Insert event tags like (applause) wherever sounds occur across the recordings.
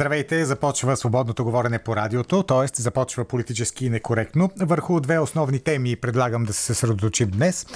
Здравейте, започва свободното говорене по радиото, т.е. започва политически некоректно. Върху две основни теми предлагам да се съсредоточим днес.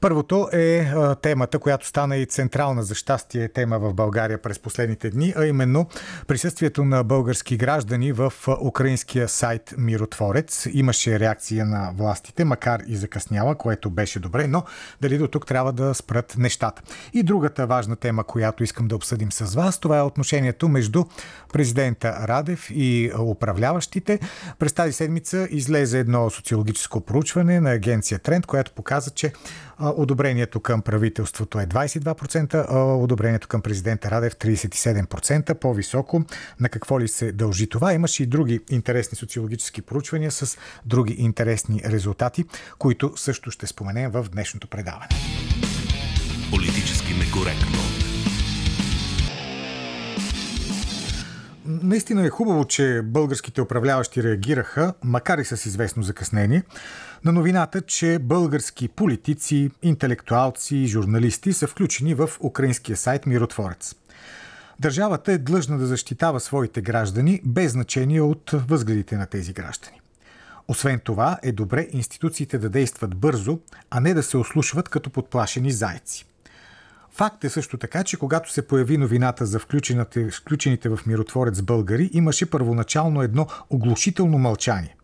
Първото е темата, която стана и централна за щастие тема в България през последните дни, а именно присъствието на български граждани в украинския сайт Миротворец. Имаше реакция на властите, макар и закъсняла, което беше добре, но дали до тук трябва да спрат нещата. И другата важна тема, която искам да обсъдим с вас, това е отношението между президента Радев и управляващите. През тази седмица излезе едно социологическо проучване на агенция Тренд, което показа, че одобрението към правителството е 22%, а одобрението към президента Радев 37%, по-високо. На какво ли се дължи това? Имаше и други интересни социологически проучвания с други интересни резултати, които също ще споменем в днешното предаване. Политически некоректно. Наистина е хубаво, че българските управляващи реагираха, макар и с известно закъснение, на новината, че български политици, интелектуалци и журналисти са включени в украинския сайт Миротворец. Държавата е длъжна да защитава своите граждани без значение от възгледите на тези граждани. Освен това, е добре институциите да действат бързо, а не да се ослушват като подплашени зайци. Факт е също така, че когато се появи новината за включените в миротворец българи, имаше първоначално едно оглушително мълчание.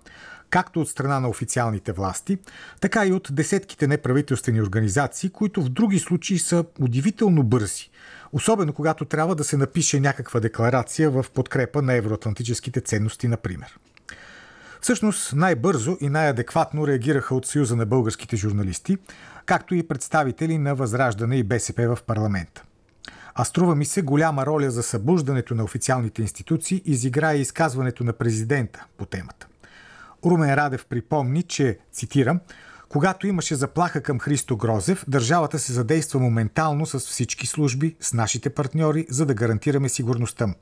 Както от страна на официалните власти, така и от десетките неправителствени организации, които в други случаи са удивително бързи. Особено когато трябва да се напише някаква декларация в подкрепа на евроатлантическите ценности, например. Всъщност най-бързо и най-адекватно реагираха от Съюза на българските журналисти, както и представители на Възраждане и БСП в парламента. А струва ми се голяма роля за събуждането на официалните институции изиграе изказването на президента по темата. Румен Радев припомни, че, цитирам, когато имаше заплаха към Христо Грозев, държавата се задейства моментално с всички служби, с нашите партньори, за да гарантираме сигурността му.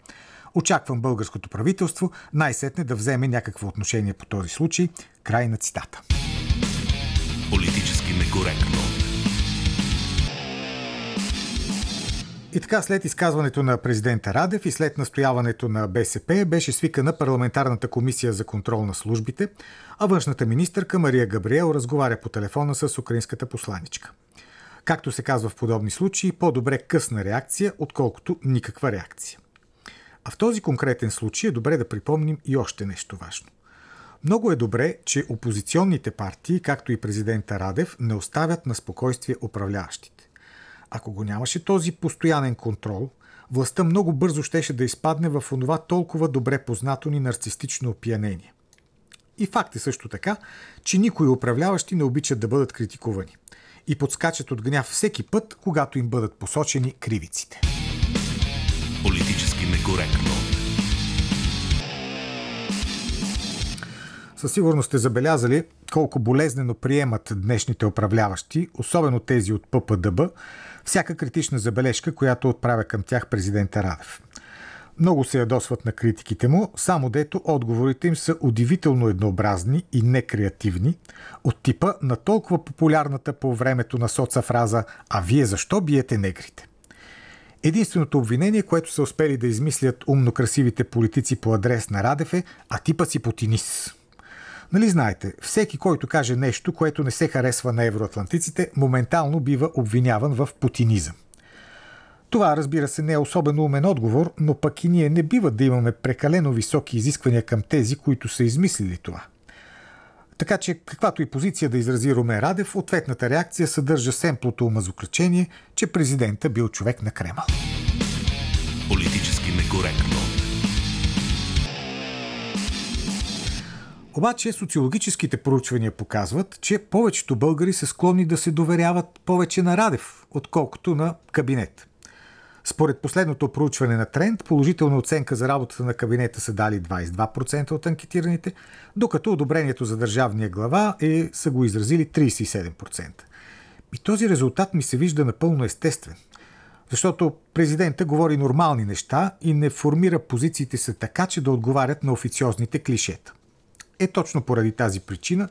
Очаквам българското правителство най-сетне да вземе някакво отношение по този случай. Край на цитата. Политически некоректно. И така, след изказването на президента Радев и след настояването на БСП, беше свикана парламентарната комисия за контрол на службите, а външната министърка Мария Габриел разговаря по телефона с украинската посланичка. Както се казва в подобни случаи, по-добре късна реакция, отколкото никаква реакция. А в този конкретен случай е добре да припомним и още нещо важно. Много е добре, че опозиционните партии, както и президента Радев, не оставят на спокойствие управляващите. Ако го нямаше този постоянен контрол, властта много бързо щеше да изпадне в онова толкова добре познато ни нарцистично опиянение. И факт е също така, че никои управляващи не обичат да бъдат критикувани и подскачат от гняв всеки път, когато им бъдат посочени кривиците. Политически некоректно. Със сигурност сте забелязали колко болезнено приемат днешните управляващи, особено тези от ППДБ, всяка критична забележка, която отправя към тях президента Радев. Много се ядосват на критиките му, само дето отговорите им са удивително еднообразни и некреативни, от типа на толкова популярната по времето на соца фраза «А вие защо биете негрите?» Единственото обвинение, което са успели да измислят умно красивите политици по адрес на Радев е «А типа си путинис». Нали знаете, всеки, който каже нещо, което не се харесва на евроатлантиците, моментално бива обвиняван в путинизъм. Това, разбира се, не е особено умен отговор, но пък и ние не бива да имаме прекалено високи изисквания към тези, които са измислили това. Така че, каквато и позиция да изрази Румен Радев, ответната реакция съдържа семплото умазоключение, че президента бил човек на Кремъл. Политически некоректно. Обаче социологическите проучвания показват, че повечето българи са склонни да се доверяват повече на Радев, отколкото на кабинет. Според последното проучване на Тренд, положителна оценка за работата на кабинета са дали 22% от анкетираните, докато одобрението за държавния глава е, са го изразили 37%. И този резултат ми се вижда напълно естествен. Защото президента говори нормални неща и не формира позициите се така, че да отговарят на официозните клишета. Е точно поради тази причина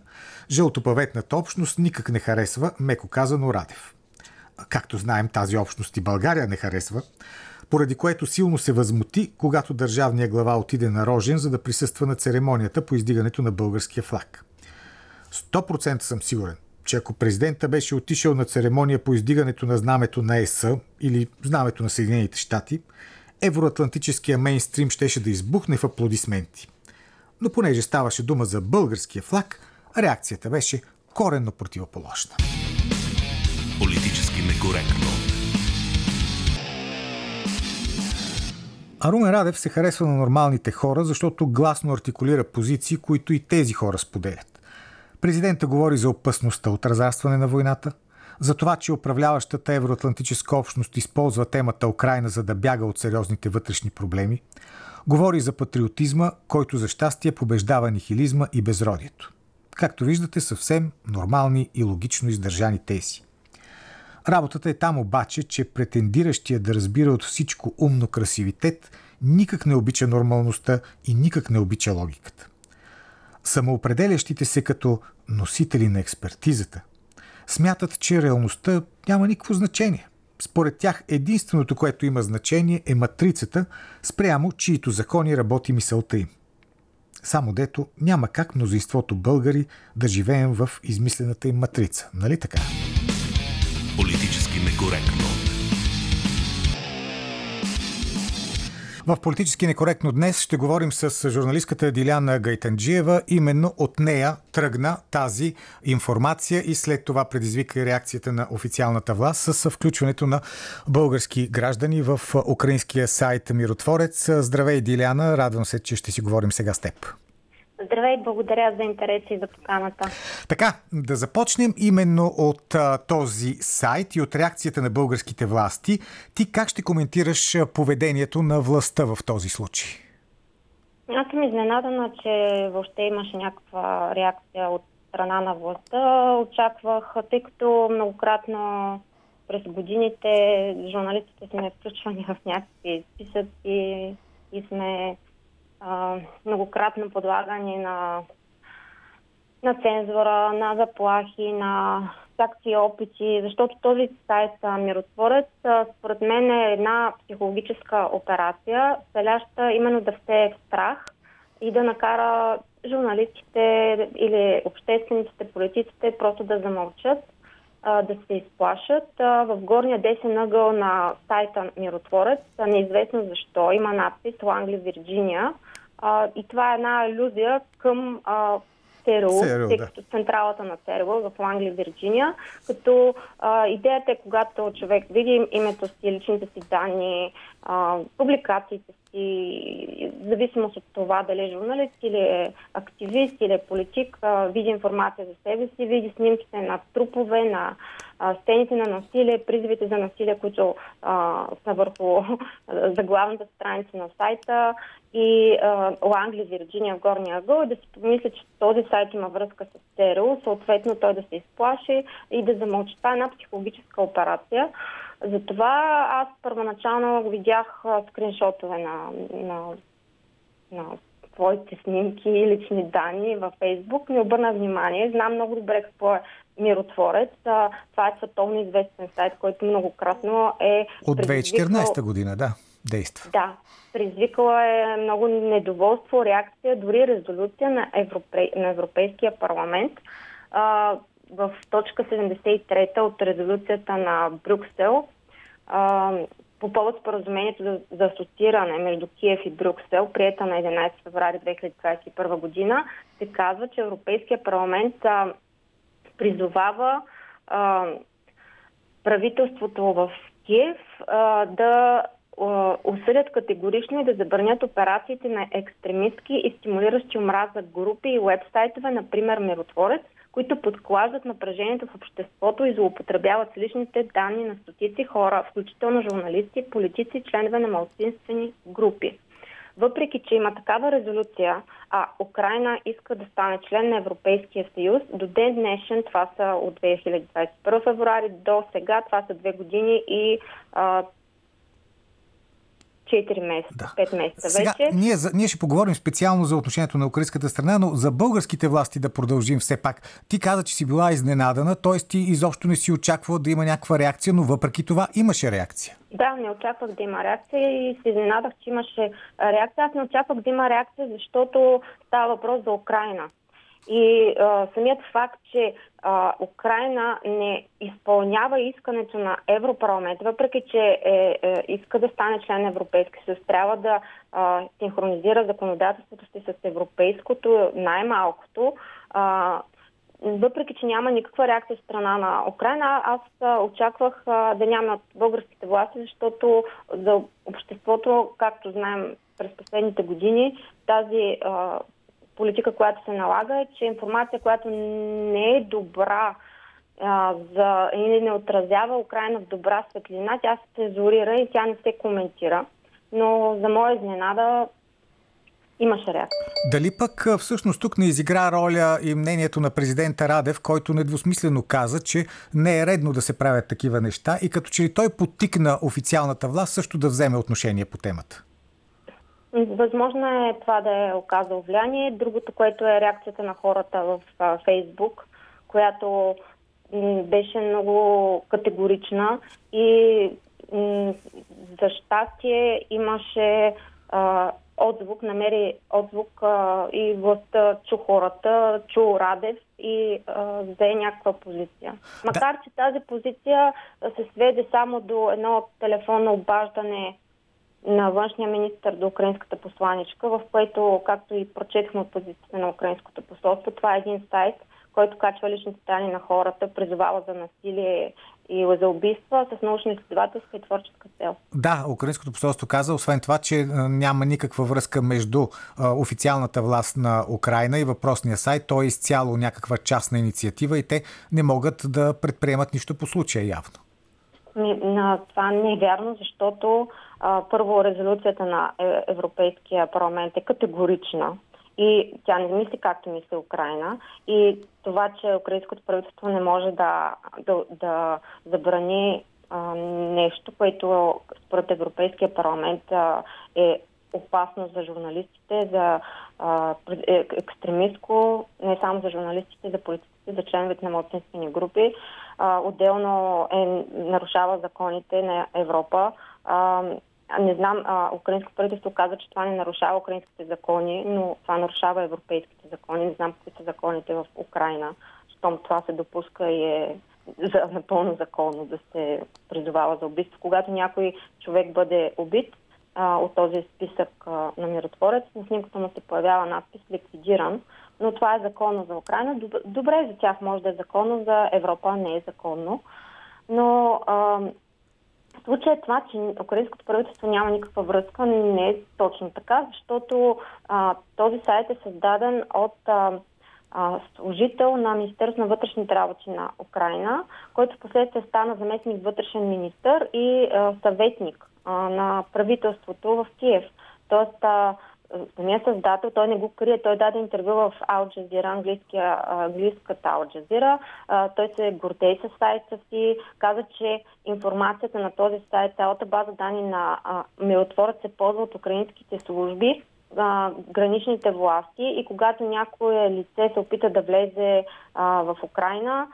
жълтопаветната общност никак не харесва, меко казано, Радев. Както знаем, тази общност и България не харесва. поради което силно се възмути, когато държавния глава отиде на Рожен, за да присъства на церемонията по издигането на българския флаг. 100% съм сигурен, че ако президента беше отишъл на церемония по издигането на знамето на ЕС или знамето на Съединените щати, евроатлантическия мейнстрим щеше да избухне в аплодисменти. Но понеже ставаше дума за българския флаг, реакцията беше коренно противоположна. Политически некоректно. А Румен Радев се харесва на нормалните хора, защото гласно артикулира позиции, които и тези хора споделят. Президента говори за опасността от разрастване на войната, за това, че управляващата евроатлантическа общност използва темата Украина за да бяга от сериозните вътрешни проблеми, говори за патриотизма, който за щастие побеждава нихилизма и безродието. Както виждате, съвсем нормални и логично издържани тези. Работата е там обаче, че претендиращия да разбира от всичко умно красивитет никак не обича нормалността и никак не обича логиката. Самоопределящите се като носители на експертизата смятат, че реалността няма никакво значение. Според тях единственото, което има значение е матрицата, спрямо чието закони работи мисълта им. Само дето няма как мнозинството българи да живеем в измислената им матрица, нали така? Политически некоректно. В политически некоректно днес ще говорим с журналистката Диляна Гайтанджиева. Именно от нея тръгна тази информация и след това предизвика реакцията на официалната власт с включването на български граждани в украинския сайт Миротворец. Здравей, Диляна! Радвам се, че ще си говорим сега с теб. Здравей, благодаря за интерес и за поканата. Така, да започнем именно от а, този сайт и от реакцията на българските власти. Ти как ще коментираш поведението на властта в този случай? Аз съм изненадана, че въобще имаше някаква реакция от страна на властта. Очаквах, тъй като многократно през годините журналистите сме включвани в някакви списъци и сме многократно подлагани на, на цензура, на заплахи, на всякакви опити, защото този сайт Миротворец според мен е една психологическа операция, целяща именно да все страх и да накара журналистите или обществениците, политиците просто да замълчат, да се изплашат. В горния десен ъгъл на сайта Миротворец, неизвестно защо, има надпис Лангли, Вирджиния, а, и това е една иллюзия към а, ЦРУ, тъй като централата на ЦРУ в Лангли, Вирджиния, като а, идеята е, когато човек види името си, личните си данни, а, публикациите си, в зависимост от това дали е журналист или е активист или е политик, види информация за себе си, види снимките на трупове, на а, сцените на насилие, призивите за насилие, които а, са върху (laughs) заглавната страница на сайта и Лангли, Вирджиния в горния ъгъл и да си помисля, че този сайт има връзка с ЦРУ, съответно той да се изплаши и да замълчи. Това е една психологическа операция. Затова аз първоначално видях скриншотове на, на, на твоите снимки и лични данни във Фейсбук. Не обърна внимание. Знам много добре какво е Миротворец. Това е световно известен сайт, който многократно е... От 2014 година, да, действа. Да, предизвикала е много недоволство, реакция, дори резолюция на, Европе... на Европейския парламент. А, в точка 73 от резолюцията на Брюксел а, по повод споразумението за, за асоцииране между Киев и Брюксел, приета на 11 феврари 2021 година, се казва, че Европейския парламент а, призовава а, правителството в Киев а, да осъдят категорично и да забранят операциите на екстремистки и стимулиращи омраза групи и вебсайтове, например Миротворец, които подклаждат напрежението в обществото и злоупотребяват с личните данни на стотици хора, включително журналисти, политици и членове на малцинствени групи. Въпреки, че има такава резолюция, а Украина иска да стане член на Европейския съюз, до ден днешен, това са от 2021 февруари до сега, това са две години и а, 4 месеца, да. 5 месеца Сега, вече. Ние, ние ще поговорим специално за отношението на украинската страна, но за българските власти да продължим все пак. Ти каза, че си била изненадана, т.е. ти изобщо не си очаквала да има някаква реакция, но въпреки това имаше реакция. Да, не очаквах да има реакция и се изненадах, че имаше реакция. Аз не очаквах да има реакция, защото става въпрос за Украина. И а, самият факт, че а, Украина не изпълнява искането на Европарламент, въпреки че е, е, иска да стане член на Европейски съюз, трябва да а, синхронизира законодателството си с европейското най-малкото. А, въпреки, че няма никаква реакция от страна на Украина, аз очаквах да нямат българските власти, защото за обществото, както знаем през последните години, тази а, политика, която се налага е, че информация, която не е добра а, за, или не отразява Украина в добра светлина, тя се цензурира и тя не се коментира. Но за моя изненада имаше реакция. Дали пък всъщност тук не изигра роля и мнението на президента Радев, който недвусмислено каза, че не е редно да се правят такива неща и като че ли той потикна официалната власт също да вземе отношение по темата? Възможно е това да е оказал влияние. Другото, което е реакцията на хората в Фейсбук, която беше много категорична и за щастие имаше а, отзвук, намери отзвук а, и властта чу хората, чу Радев и а, взе някаква позиция. Макар, че тази позиция се сведе само до едно телефонно обаждане на външния министр до украинската посланичка, в което, както и прочетахме от позицията на украинското посолство, това е един сайт, който качва личните данни на хората, призовава за насилие и за убийства с научно-изследователска и творческа цел. Да, Украинското посолство каза, освен това, че няма никаква връзка между официалната власт на Украина и въпросния сайт. Той е изцяло някаква частна инициатива и те не могат да предприемат нищо по случая явно. Това не е вярно, защото а, първо резолюцията на е, Европейския парламент е категорична и тя не мисли както мисли Украина. И това, че украинското правителство не може да, да, да забрани а, нещо, което според Европейския парламент а, е опасно за журналистите, за а, е, екстремистко, не само за журналистите, за политиците, за членовете на младсинствени групи. А, отделно е, нарушава законите на Европа. А, не знам, а, украинското правителство каза, че това не нарушава украинските закони, но това нарушава европейските закони. Не знам какви са законите в Украина, щом това се допуска и е за, напълно законно да се призовава за убийство. Когато някой човек бъде убит а, от този списък а, на миротворец, на снимката му се появява надпис ликвидиран, но това е законно за Украина. Добре, за тях може да е законно, за Европа не е законно. Но а, случая е това, че украинското правителство няма никаква връзка, не е точно така, защото а, този сайт е създаден от а, а, служител на Министерство на вътрешните работи на Украина, който последствие стана заместник вътрешен министър и а, съветник а, на правителството в Киев. Тоест, а, самия създател, той не го крие, той даде интервю в Ал Джазира, английската Ал Джазира. Той се гордее с сайта си, каза, че информацията на този сайт, цялата база данни на миротворът се ползва от украинските служби, граничните власти и когато някое лице се опита да влезе в Украина,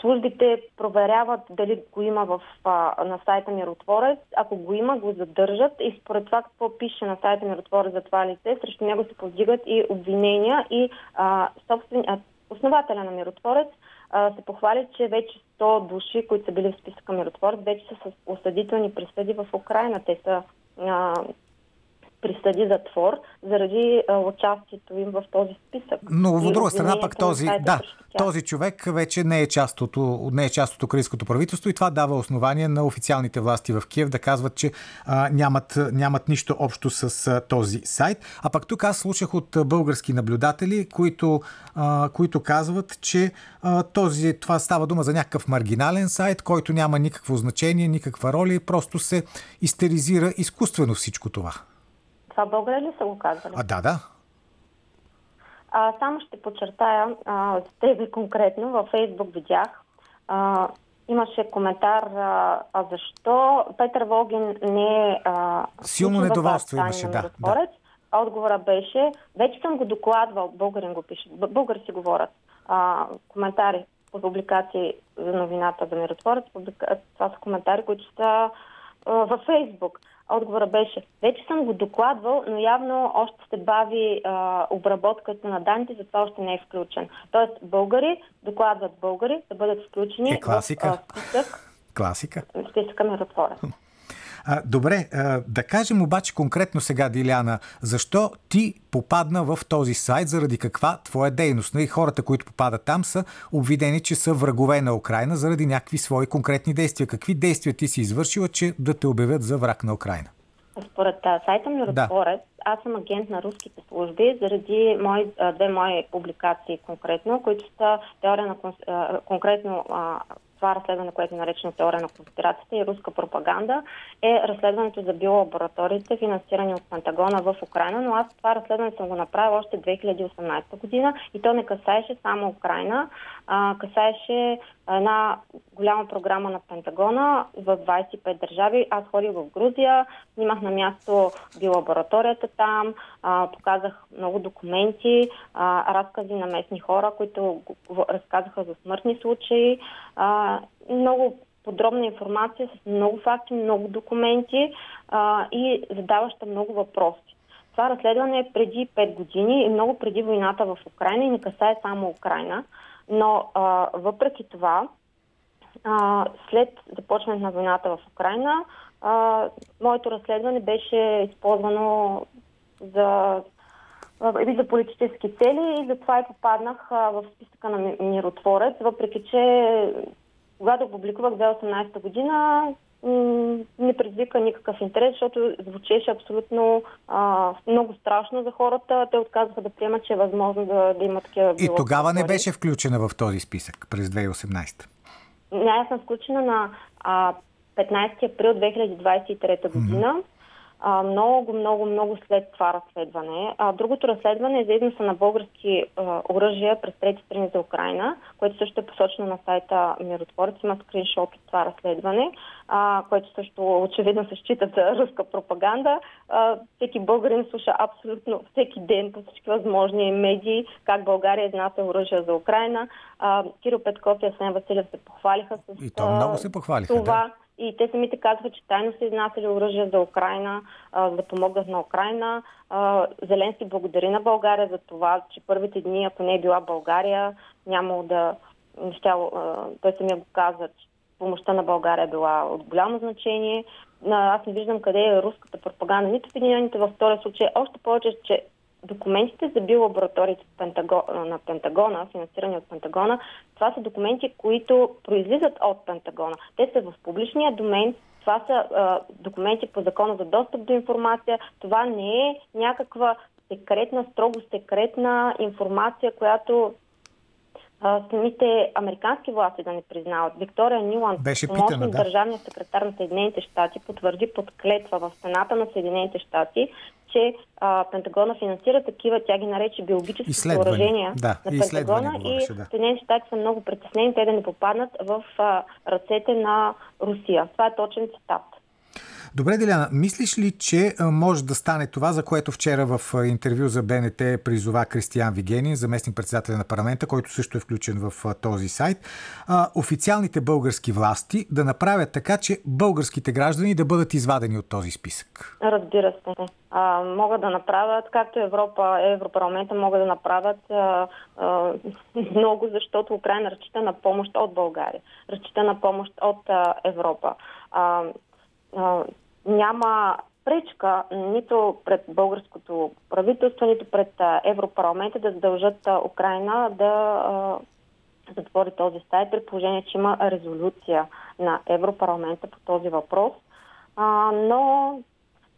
службите проверяват дали го има в, а, на сайта Миротворец. Ако го има, го задържат и според това какво пише на сайта Миротворец за това лице, срещу него се повдигат и обвинения и а, собствен, а, основателя на Миротворец а, се похвали, че вече 100 души, които са били в списъка Миротворец, вече са с осъдителни присъди в Украина. Те са а, присъди затвор заради а, участието им в този списък. Но от друга страна пък този, да, този човек вече не е, част от, не е част от украинското правителство и това дава основание на официалните власти в Киев да казват, че а, нямат, нямат нищо общо с а, този сайт. А пък тук аз слушах от български наблюдатели, които, а, които казват, че а, този, това става дума за някакъв маргинален сайт, който няма никакво значение, никаква роля и просто се истеризира изкуствено всичко това. Това българи ли са го казали? А, да, да. А, само ще подчертая, а, с тебе конкретно във Фейсбук видях, а, имаше коментар а, а защо Петър Волгин не е... А, Силно недоволство имаше, да, да. Отговора беше, вече съм го докладвал, българин го пише, българи си говорят, а, коментари по публикации за новината за миротворец. Това са коментари, които са а, във Фейсбук. Отговора беше, вече съм го докладвал, но явно още се бави а, обработката на данните, затова още не е включен. Тоест, българи докладват българи да бъдат включени е, класика. в а, списък. Класика. Списъка миротворец. А, добре, а, да кажем обаче конкретно сега, Диляна, защо ти попадна в този сайт, заради каква твоя дейност? И хората, които попадат там, са обвидени, че са врагове на Украина заради някакви свои конкретни действия. Какви действия ти си извършила, че да те обявят за враг на Украина? Според сайта ми Разпоред, да. аз съм агент на руските служби заради мои, две мои публикации конкретно, които са теория на конкретно това разследване, което е наречено теория на конспирацията и руска пропаганда, е разследването за биолабораториите, финансирани от Пентагона в Украина, но аз това разследване съм го направила още 2018 година и то не касаеше само Украина, а, касаеше една голяма програма на Пентагона в 25 държави. Аз ходих в Грузия, снимах на място биолабораторията там, а, показах много документи, а, разкази на местни хора, които разказаха за смъртни случаи. А, много подробна информация с много факти, много документи а, и задаваща много въпроси. Това разследване е преди 5 години и много преди войната в Украина и не касае само Украина. Но а, въпреки това, а, след започването на войната в Украина, а, моето разследване беше използвано за, и за политически цели и затова и попаднах а, в списъка на миротворец, въпреки че когато публикувах 2018 година, не предизвика никакъв интерес, защото звучеше абсолютно а, много страшно за хората. Те отказаха да приемат, че е възможно да, да има такива И тогава не беше включена в този списък през 2018? Не, аз съм включена на а, 15 април 2023 година. Mm-hmm а, много, много, много след това разследване. А, другото разследване е за износа на български а, оръжия през трети страни за Украина, което също е посочено на сайта Миротворец. Има скриншот от това разследване, а, което също очевидно се счита за руска пропаганда. А, всеки българин слуша абсолютно всеки ден по всички възможни медии как България изнася оръжия за Украина. А, Кирил Петков и Асен Василев се похвалиха с И то много се похвалиха, това. Да и те самите казаха, че тайно са изнасяли оръжие за Украина, а, да помогнат на Украина. А, Зеленски благодари на България за това, че първите дни, ако не е била България, нямало да... Щяло, а, той самия го каза, че помощта на България е била от голямо значение. Аз не виждам къде е руската пропаганда, нито в единия, във втория случай. Още повече, че документите за биолабораториите на Пентагона, финансирани от Пентагона, това са документи, които произлизат от Пентагона. Те са в публичния домен, това са а, документи по закона за достъп до информация. Това не е някаква секретна, строго секретна информация, която самите американски власти да не признават. Виктория Ниланд, помощник да. държавния секретар на Съединените щати, потвърди под клетва в Сената на Съединените щати, че а, Пентагона финансира такива, тя ги нарече биологически съоръжения да, на Пентагона говореше, да. и Съединените щати са много притеснени те да не попаднат в а, ръцете на Русия. Това е точен цитат. Добре, Деляна, мислиш ли, че може да стане това, за което вчера в интервю за БНТ призова Кристиян Вигенин, заместник председателя на парламента, който също е включен в този сайт, официалните български власти да направят така, че българските граждани да бъдат извадени от този списък? Разбира се. А, могат да направят, както Европа, Европарламента могат да направят а, а, много, защото Украина разчита на помощ от България, разчита на помощ от а, Европа. А, няма пречка нито пред българското правителство, нито пред Европарламента да задължат Украина да затвори този сайт, при положение, че има резолюция на Европарламента по този въпрос. А, но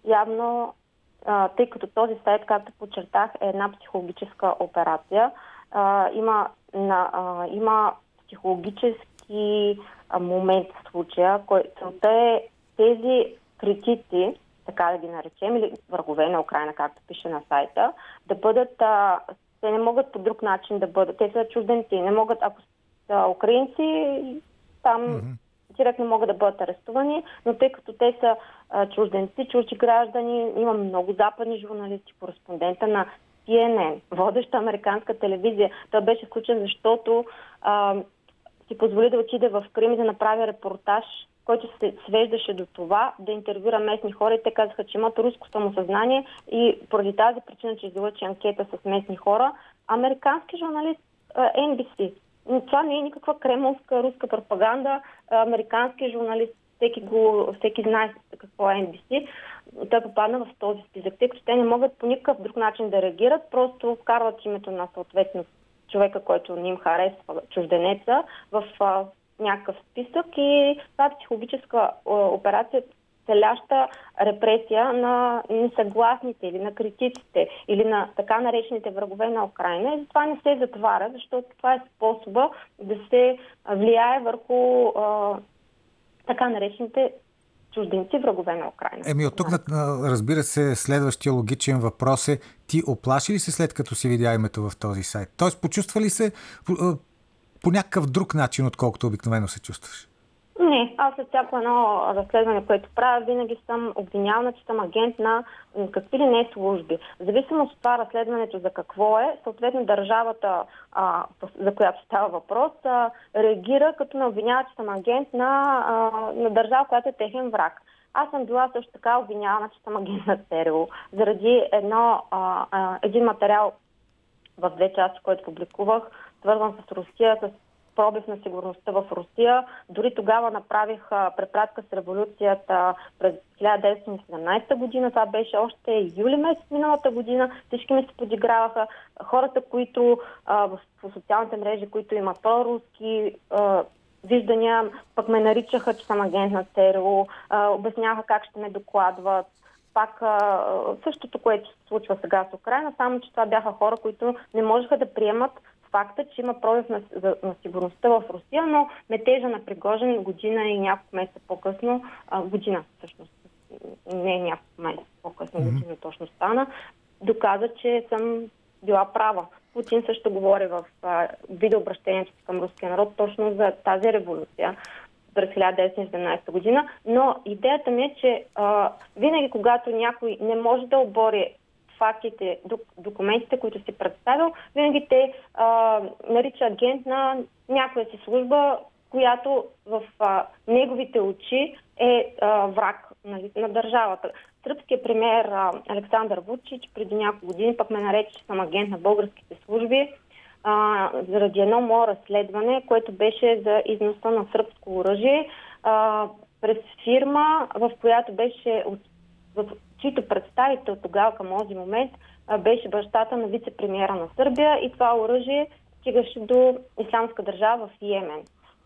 явно, а, тъй като този сайт, както подчертах, е една психологическа операция, а, има, на, а, има психологически момент в случая, който е тези критици, така да ги наречем, или врагове на Украина, както пише на сайта, да бъдат, а, те не могат по друг начин да бъдат, те са чужденци, не могат, ако са украинци, там mm-hmm директно могат да бъдат арестувани, но тъй като те са а, чужденци, чужди граждани, има много западни журналисти, кореспондента на CNN, водеща американска телевизия. Той беше включен, защото а, си позволи да отиде в Крим и да направи репортаж, който се свеждаше до това да интервюра местни хора и те казаха, че имат руско самосъзнание и поради тази причина, че излъчи анкета с местни хора, американски журналист NBC. Това не е никаква кремовска руска пропаганда. Американски журналист, всеки, го, всеки знае какво е NBC. Той попадна в този списък, тъй като те не могат по никакъв друг начин да реагират, просто вкарват името на съответно човека, който не им харесва, чужденеца, в някакъв списък и това е психологическа а, операция, целяща репресия на несъгласните или на критиците или на така наречените врагове на Украина. И затова не се затваря, защото това е способа да се влияе върху а, така наречените чужденци, врагове на Украина. Еми от тук, разбира се, следващия логичен въпрос е ти оплаши ли се след като си видя името в този сайт? Тоест, почувства ли се по, някакъв друг начин, отколкото обикновено се чувстваш? Не, аз след всяко едно разследване, което правя, винаги съм обвинявана, че съм агент на какви ли не служби. В зависимост от това разследването за какво е, съответно държавата, а, за която става въпрос, а, реагира като ме обвинява, че съм агент на, а, на държава, която е техен враг. Аз съм била също така обвинявана, че съм агент на СТРО, заради едно, а, а, един материал в две части, който публикувах, свързан с Русия, с пробив на сигурността в Русия. Дори тогава направих препратка с революцията през 1917 година. Това беше още юли месец миналата година. Всички ми се подиграваха. Хората, които а, в социалните мрежи, които имат проруски а, виждания, пък ме наричаха, че съм агент на ЦРУ, обясняха как ще ме докладват пак а, същото, което се случва сега с Украина, само че това бяха хора, които не можеха да приемат факта, че има пробив на, на сигурността в Русия, но метежа на Пригожин година и няколко месеца по-късно, а, година всъщност, не няколко месеца по-късно, mm-hmm. година точно стана, доказа, че съм била права. Путин също говори в а, видеообращението си към руския народ точно за тази революция през 1917 година, но идеята ми е, че а, винаги когато някой не може да обори фактите, документите, които си представил, винаги те а, нарича агент на някоя си служба, която в а, неговите очи е а, враг нали, на държавата. Сръбският премьер Александър Вучич преди няколко години пък ме нарече, че съм агент на българските служби а, заради едно мое разследване, което беше за износа на сръбско оръжие а, през фирма, в която беше в чийто представител тогава към този момент беше бащата на вице-премьера на Сърбия и това оръжие стигаше до Исламска държава в Йемен.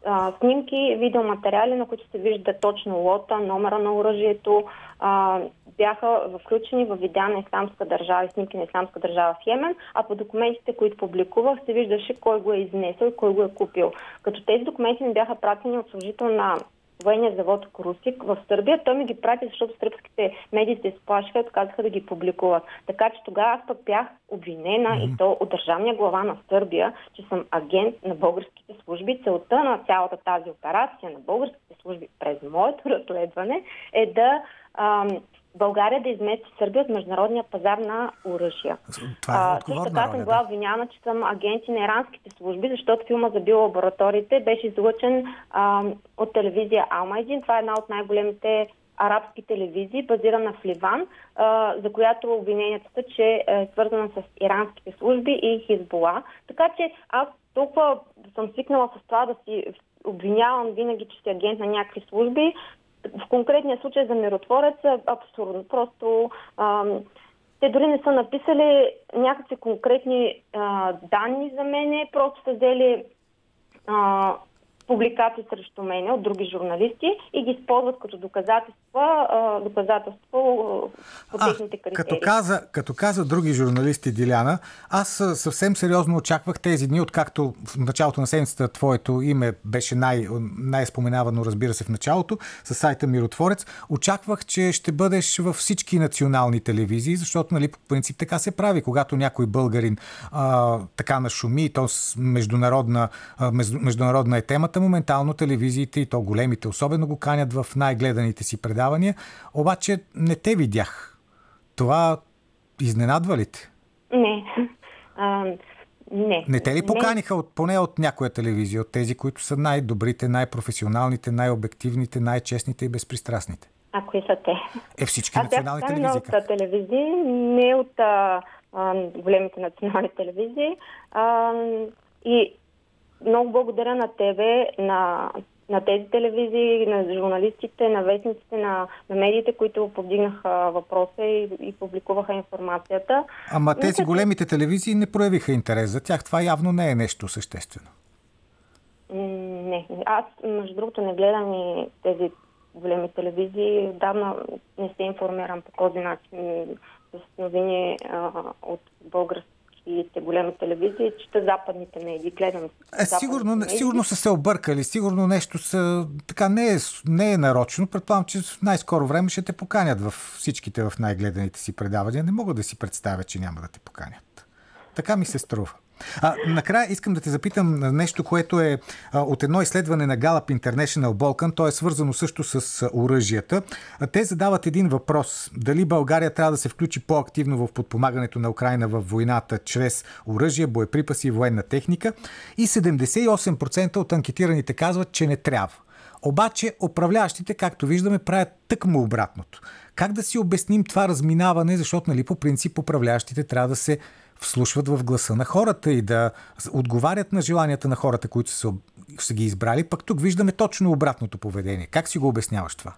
А, снимки, видеоматериали, на които се вижда точно лота, номера на оръжието, а, бяха включени в видеа на Исламска държава и снимки на Исламска държава в Йемен, а по документите, които публикувах, се виждаше кой го е изнесъл и кой го е купил. Като тези документи не бяха пратени от служител на военния завод Крусик в Сърбия. Той ми ги прати, защото сръбските медии се изплашиха и отказаха да ги публикуват. Така че тогава аз пък бях обвинена mm-hmm. и то от държавния глава на Сърбия, че съм агент на българските служби. Целта на цялата тази операция на българските служби през моето разследване е да ам, България да измести Сърбия от международния пазар на оръжия. Това е също така съм била обвинявана, че съм агенти на иранските служби, защото филма за биолабораториите беше излъчен а, от телевизия Алмайдин. Това е една от най-големите арабски телевизии, базирана в Ливан, а, за която обвиненията са, че е свързана с иранските служби и Хизбола. Така че аз толкова съм свикнала с това да си обвинявам винаги, че си агент на някакви служби, в конкретния случай за миротворец е абсурдно. Просто а, те дори не са написали някакви конкретни а, данни за мене, просто са взели а, публикации срещу мене от други журналисти и ги използват като доказателства, доказателство по техните критерии. Като каза, като каза други журналисти, Диляна, аз съвсем сериозно очаквах тези дни, откакто в началото на седмицата твоето име беше най- най-споменавано, разбира се, в началото, с сайта Миротворец. Очаквах, че ще бъдеш във всички национални телевизии, защото, нали, по принцип така се прави, когато някой българин а, така нашуми, то международна, а, международна е темата, хората моментално телевизиите и то големите особено го канят в най-гледаните си предавания, обаче не те видях. Това изненадва ли те? Не. А, не. Не те ли поканиха от, поне от някоя телевизия, от тези, които са най-добрите, най-професионалните, най-обективните, най-честните и безпристрастните? А кои са те? Е, всички Аз национални телевизии. от телевизии, не от а, а, големите национални телевизии. А, и много благодаря на тебе, на, на тези телевизии, на журналистите, на вестниците, на, на медиите, които повдигнаха въпроса и, и публикуваха информацията. Ама тези Мисля, големите телевизии не проявиха интерес за тях. Това явно не е нещо съществено. Не. Аз, между другото, не гледам и тези големи телевизии. Давно не се информирам по този начин с новини а, от българските големи телевизии, чета западните медии, гледам. Е, сигурно, медии. сигурно са се объркали, сигурно нещо са... Така не е, не е нарочно. Предполагам, че в най-скоро време ще те поканят в всичките в най-гледаните си предавания. Не мога да си представя, че няма да те поканят. Така ми се струва. А, накрая искам да те запитам нещо, което е а, от едно изследване на Gallup International Balkan. То е свързано също с оръжията. Те задават един въпрос. Дали България трябва да се включи по-активно в подпомагането на Украина в войната чрез оръжие, боеприпаси и военна техника. И 78% от анкетираните казват, че не трябва. Обаче управляващите, както виждаме, правят тъкмо обратното. Как да си обясним това разминаване, защото нали, по принцип управляващите трябва да се вслушват в гласа на хората и да отговарят на желанията на хората, които са, са ги избрали. Пък тук виждаме точно обратното поведение. Как си го обясняваш това?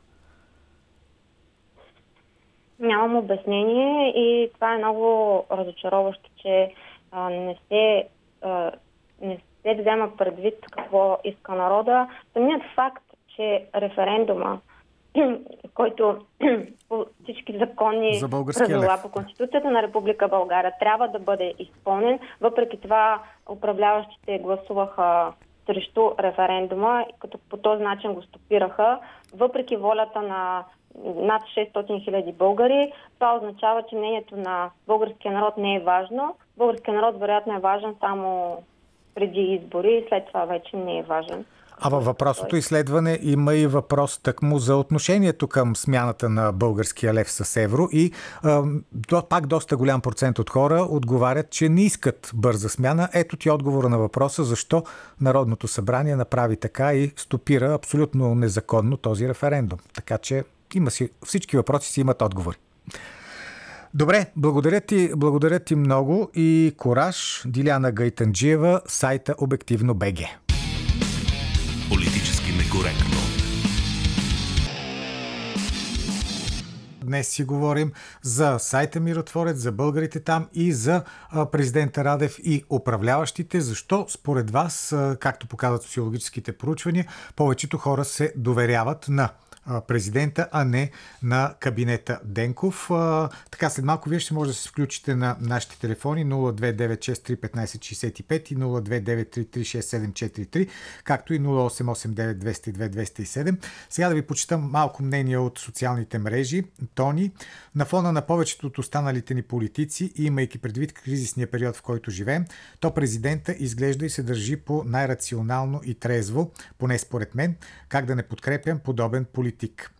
Нямам обяснение и това е много разочароващо, че а, не се а, не се взема предвид какво иска народа. Самият факт, че референдума (coughs) който (coughs) по всички законни правила по Конституцията на Република България трябва да бъде изпълнен. Въпреки това управляващите гласуваха срещу референдума, като по този начин го стопираха, въпреки волята на над 600 хиляди българи. Това означава, че мнението на българския народ не е важно. Българския народ вероятно е важен само преди избори и след това вече не е важен. А във въпросното изследване има и въпрос тъкмо за отношението към смяната на българския лев с евро и а, пак доста голям процент от хора отговарят, че не искат бърза смяна. Ето ти отговора на въпроса защо Народното събрание направи така и стопира абсолютно незаконно този референдум. Така че има си, всички въпроси си имат отговори. Добре, благодаря ти, благодаря ти много и кораж Диляна Гайтанджиева, сайта Обективно БГ. Некоректно. Днес си говорим за сайта Миротворец, за българите там и за президента Радев и управляващите. Защо според вас, както показват социологическите проучвания, повечето хора се доверяват на президента, а не на кабинета Денков. Така, след малко вие ще може да се включите на нашите телефони 029631565 и 029336743, както и 0889202207. Сега да ви почитам малко мнение от социалните мрежи. Тони, на фона на повечето от останалите ни политици, имайки предвид кризисния период, в който живеем, то президента изглежда и се държи по най-рационално и трезво, поне според мен, как да не подкрепям подобен политик политик.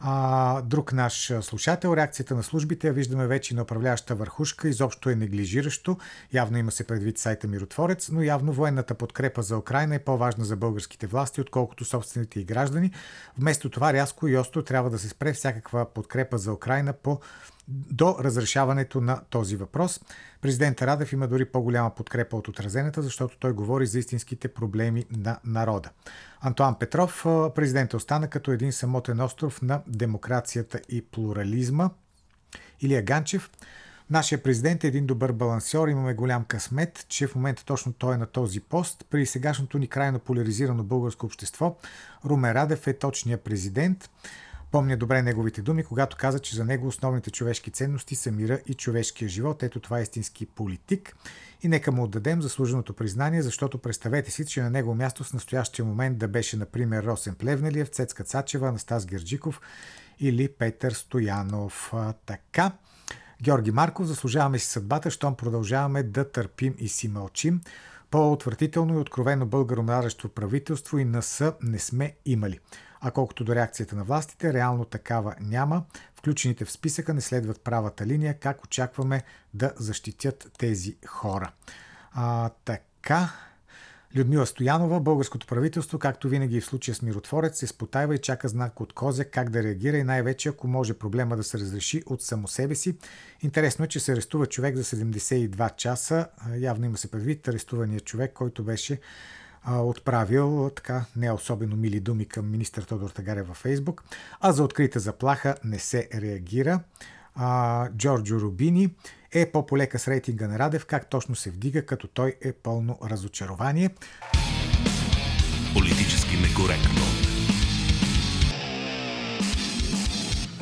А, друг наш слушател, реакцията на службите я виждаме вече на управляваща върхушка, изобщо е неглижиращо. Явно има се предвид сайта Миротворец, но явно военната подкрепа за Украина е по-важна за българските власти, отколкото собствените и граждани. Вместо това рязко и остро трябва да се спре всякаква подкрепа за Украина по до разрешаването на този въпрос. Президент Радев има дори по-голяма подкрепа от отразената, защото той говори за истинските проблеми на народа. Антуан Петров, президент остана като един самотен остров на демокрацията и плурализма. Илия Ганчев, Нашия президент е един добър балансьор. Имаме голям късмет, че в момента точно той е на този пост. При сегашното ни крайно поляризирано българско общество Румен Радев е точният президент. Помня добре неговите думи, когато каза, че за него основните човешки ценности са мира и човешкия живот. Ето това е истински политик. И нека му отдадем заслуженото признание, защото представете си, че на него място в настоящия момент да беше, например, Росен Плевнелиев, Цецка Цачева, Анастас Герджиков или Петър Стоянов. Така. Георги Марков, заслужаваме си съдбата, щом продължаваме да търпим и си мълчим. По-отвратително и откровено българомражещо правителство и НС не сме имали. А колкото до реакцията на властите, реално такава няма. Включените в списъка не следват правата линия. Как очакваме да защитят тези хора? А, така. Людмила Стоянова, българското правителство, както винаги в случая с миротворец, се спотайва и чака знак от Козе как да реагира и най-вече ако може проблема да се разреши от само себе си. Интересно е, че се арестува човек за 72 часа. Явно има се предвид арестувания човек, който беше отправил така не особено мили думи към министър Тодор Тагаря във Фейсбук, а за открита заплаха не се реагира. А, Джорджо Рубини е по-полека с рейтинга на Радев, как точно се вдига, като той е пълно разочарование. Политически некоректно.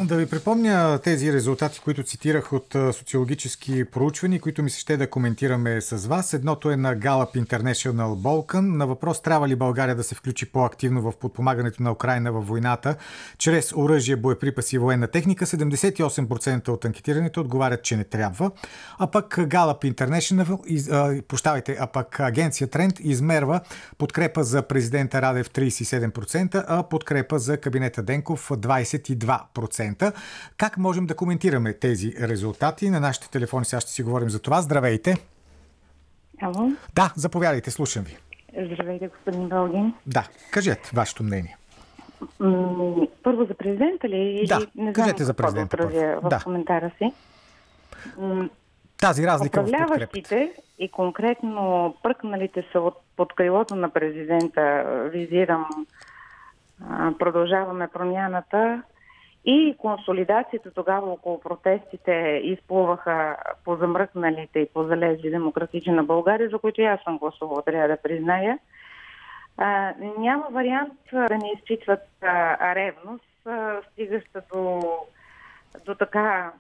Да ви припомня тези резултати, които цитирах от социологически проучвания, които ми се ще да коментираме с вас. Едното е на Gallup International Balkan. На въпрос трябва ли България да се включи по-активно в подпомагането на Украина във войната, чрез оръжие, боеприпаси и военна техника, 78% от анкетираните отговарят, че не трябва. А пък Gallup International, прощавайте, а пък агенция Тренд измерва подкрепа за президента Радев 37%, а подкрепа за кабинета Денков 22%. Как можем да коментираме тези резултати? На нашите телефони сега ще си говорим за това. Здравейте! Ало? Да, заповядайте, слушам ви. Здравейте, господин Бългин. Да, кажете вашето мнение. първо за президента ли? Или да, не кажете за президента. Да в да. коментара си. Тази разлика Управляващите и конкретно пръкналите са от, под крилото на президента, визирам, продължаваме промяната, и консолидацията тогава около протестите изплуваха по замръкналите и по залезли демократични на България, за които аз съм гласувала, трябва да призная. А, няма вариант да не изпитват ревност, а, стигаща до, до така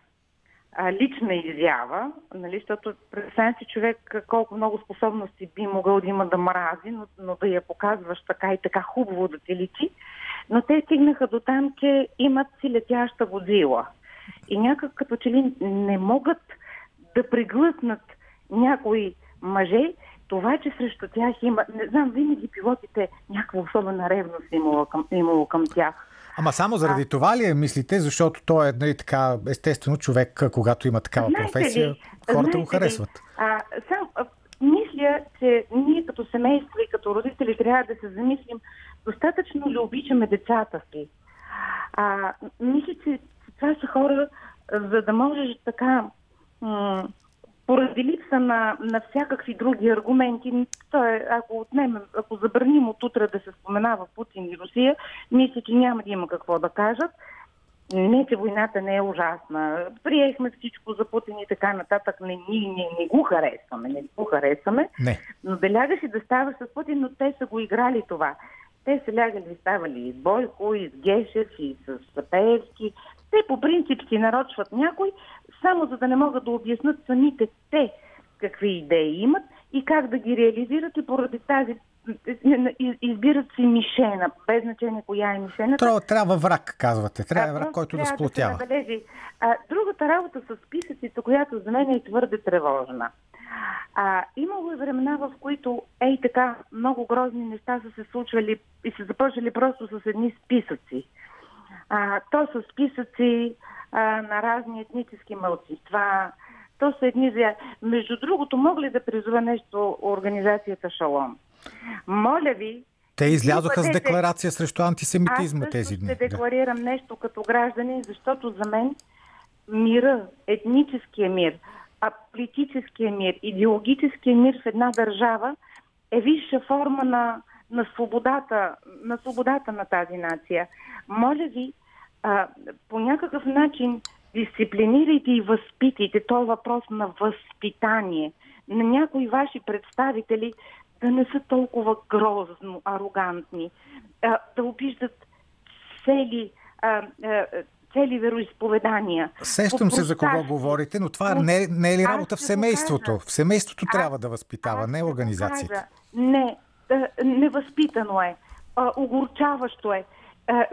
а, лична изява, нали, защото представям си човек колко много способности би могъл да има да мрази, но, но да я показваш така и така хубаво да ти личи. Но те стигнаха до там, че имат си летяща водила. И някак като че ли не могат да приглъснат някои мъже, това, че срещу тях има, не знам, винаги пилотите някаква особена ревност имало към, имало към тях. Ама само заради а... това ли е, мислите? Защото той е нали, така, естествено човек, когато има такава знаете професия, ли, хората го харесват. А, сам, а, мисля, че ние като семейство и като родители трябва да се замислим достатъчно ли обичаме децата си. А, мисля, че това са хора, за да можеш така м- поради липса на, на всякакви други аргументи, то е, ако отнемем, ако забраним от утре да се споменава Путин и Русия, мисля, че няма да има какво да кажат. Не, че войната не е ужасна. Приехме всичко за Путин и така нататък. Не, ние не, не го харесваме. Не го харесваме. Не. Но да лягаш и да ставаш с Путин, но те са го играли това. Те са лягали и ставали и с Бойко, и с Гешев, и с Сапеевски. Те по принцип си нарочват някой, само за да не могат да обяснат самите те какви идеи имат и как да ги реализират и поради тази избират си мишена, без значение коя е мишената. Трябва, трябва враг, казвате. Трябва враг, който да сплотява. Да а, другата работа с списъците, която за мен е твърде тревожна. А, имало и времена, в които ей така много грозни неща са се случвали и се започнали просто с едни списъци. А, то са списъци а, на разни етнически мълцинства, то са едни за... Между другото, мога ли да призова нещо организацията Шалом? Моля ви, те излязоха бъдете... с декларация срещу антисемитизма тези дни. Аз ще декларирам да. нещо като гражданин, защото за мен мира, етническия мир, а политическия мир, идеологическия мир в една държава е висша форма на, на, свободата, на свободата на тази нация. Моля ви, а, по някакъв начин дисциплинирайте и възпитайте. То е въпрос на възпитание. На някои ваши представители да не са толкова грозно, арогантни, а, да обиждат цели, а, а, цели вероисповедания. Сещам се за кого говорите, но това не, не е ли работа в семейството? В семейството трябва да възпитава, не организацията. Не, невъзпитано е. Огорчаващо е.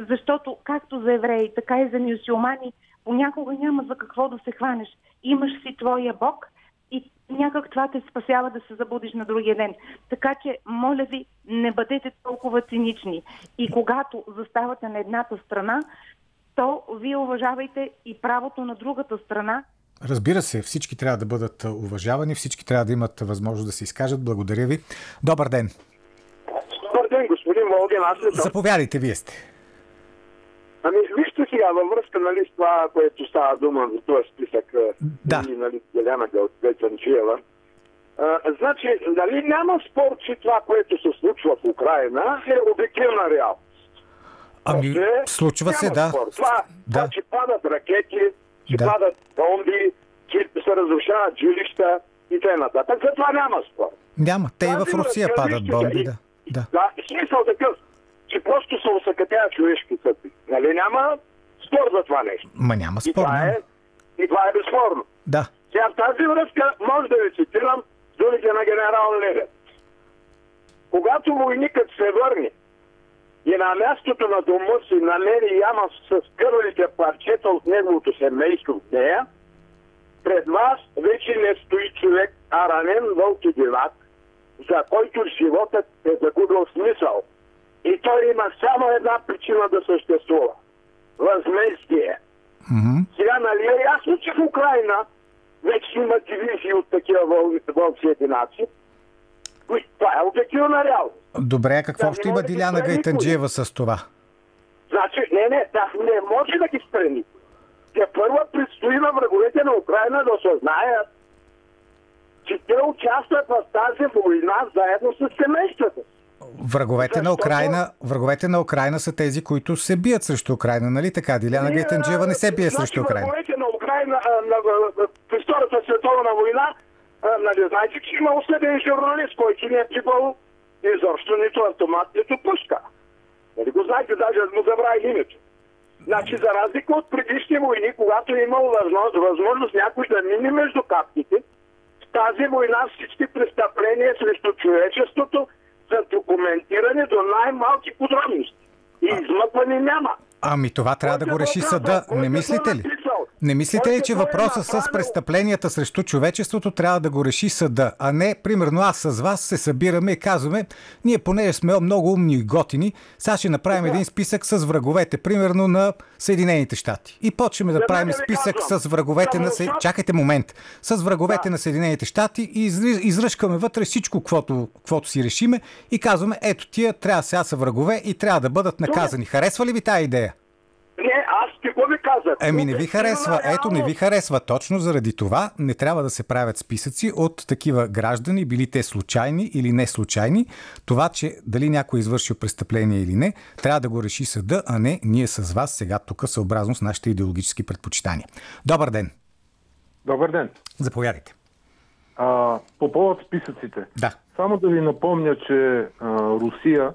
Защото както за евреи, така и за мюсюлмани, понякога няма за какво да се хванеш. Имаш си твоя Бог и някак това те спасява да се забудиш на другия ден. Така че, моля ви, не бъдете толкова цинични. И когато заставате на едната страна, то вие уважавайте и правото на другата страна. Разбира се, всички трябва да бъдат уважавани, всички трябва да имат възможност да се изкажат. Благодаря ви. Добър ден. Господин Волгин. Аз ли Заповядайте, вие сте. Ами, вижте сега, във връзка нали, с това, което става дума за този списък Да. и нали, Деляна Гълтвечанчиева. Значи, нали няма спор, че това, което се случва в Украина е обективна реалност. Ами, После случва се, да. Спор. Това, Да. това, че падат ракети, че Да. падат бомби, че се разрушават жилища и т.н. За това няма спор. Няма. Те и в Русия падат бомби, да. Да. Да, смисъл такъв, че просто се усъкътява човешки съдби. Нали няма спор за това нещо. Ма няма И спор. това, няма. е, и това е безспорно. Да. Сега в тази връзка може да ви цитирам думите на генерал Левен. Когато войникът се върне и на мястото на дома си намери яма с кървалите парчета от неговото семейство в нея, пред вас вече не стои човек, а ранен вълк и дивак, за който животът е загубил смисъл. И той има само една причина да съществува. Възмездие. Мгм. Сега, нали е ясно, че в Украина вече има дивизии от такива вълци единаци. Това е обективна реалност. Добре, какво Да, общо има да Диляна Гайтанджиева с това? Значи, не, не, да, не може да ги спре никой. Те първо предстои на враговете на Украина да осъзнаят, че те участват в тази война заедно с семействата. Враговете на Украина, враговете на Украина са тези, които се бият срещу Украина, нали така? Диляна Ние, Гайтанджиева не се бие значи, срещу Украина. Враговете на Украина на, а, при Втората световна война, нали, знаете, че има осъден журналист, който не е пипал изобщо нито автомат, нито пушка. Нали го знаете, даже му забравих името. Значи, за разлика от предишни войни, когато е имал възможност, възможност някой да мине между капките, в тази война всички престъпления срещу човечеството са документирани до най-малки подробности. И измъкване няма. Ами това трябва да го реши съда. Не мислите ли? Не мислите ли, че въпроса с престъпленията срещу човечеството трябва да го реши съда, а не, примерно, аз с вас се събираме и казваме, ние понеже сме много умни и готини, сега ще направим един списък с враговете, примерно на Съединените щати. И почваме да правим ви списък с враговете на... Се... Чакайте момент. С враговете на Съединените щати и изръжкаме вътре всичко, каквото, каквото си решиме и казваме, ето тия трябва сега са врагове и трябва да бъдат наказани. Харесва ли ви тази идея? Какво ви казах? Еми не ви Обективна харесва. Ето не ви харесва. Точно заради това не трябва да се правят списъци от такива граждани, били те случайни или не случайни. Това, че дали някой е извършил престъпление или не, трябва да го реши съда, а не ние с вас сега тук съобразно с нашите идеологически предпочитания. Добър ден. Добър ден. Заповядайте. А, по повод списъците. Да. Само да ви напомня, че а, Русия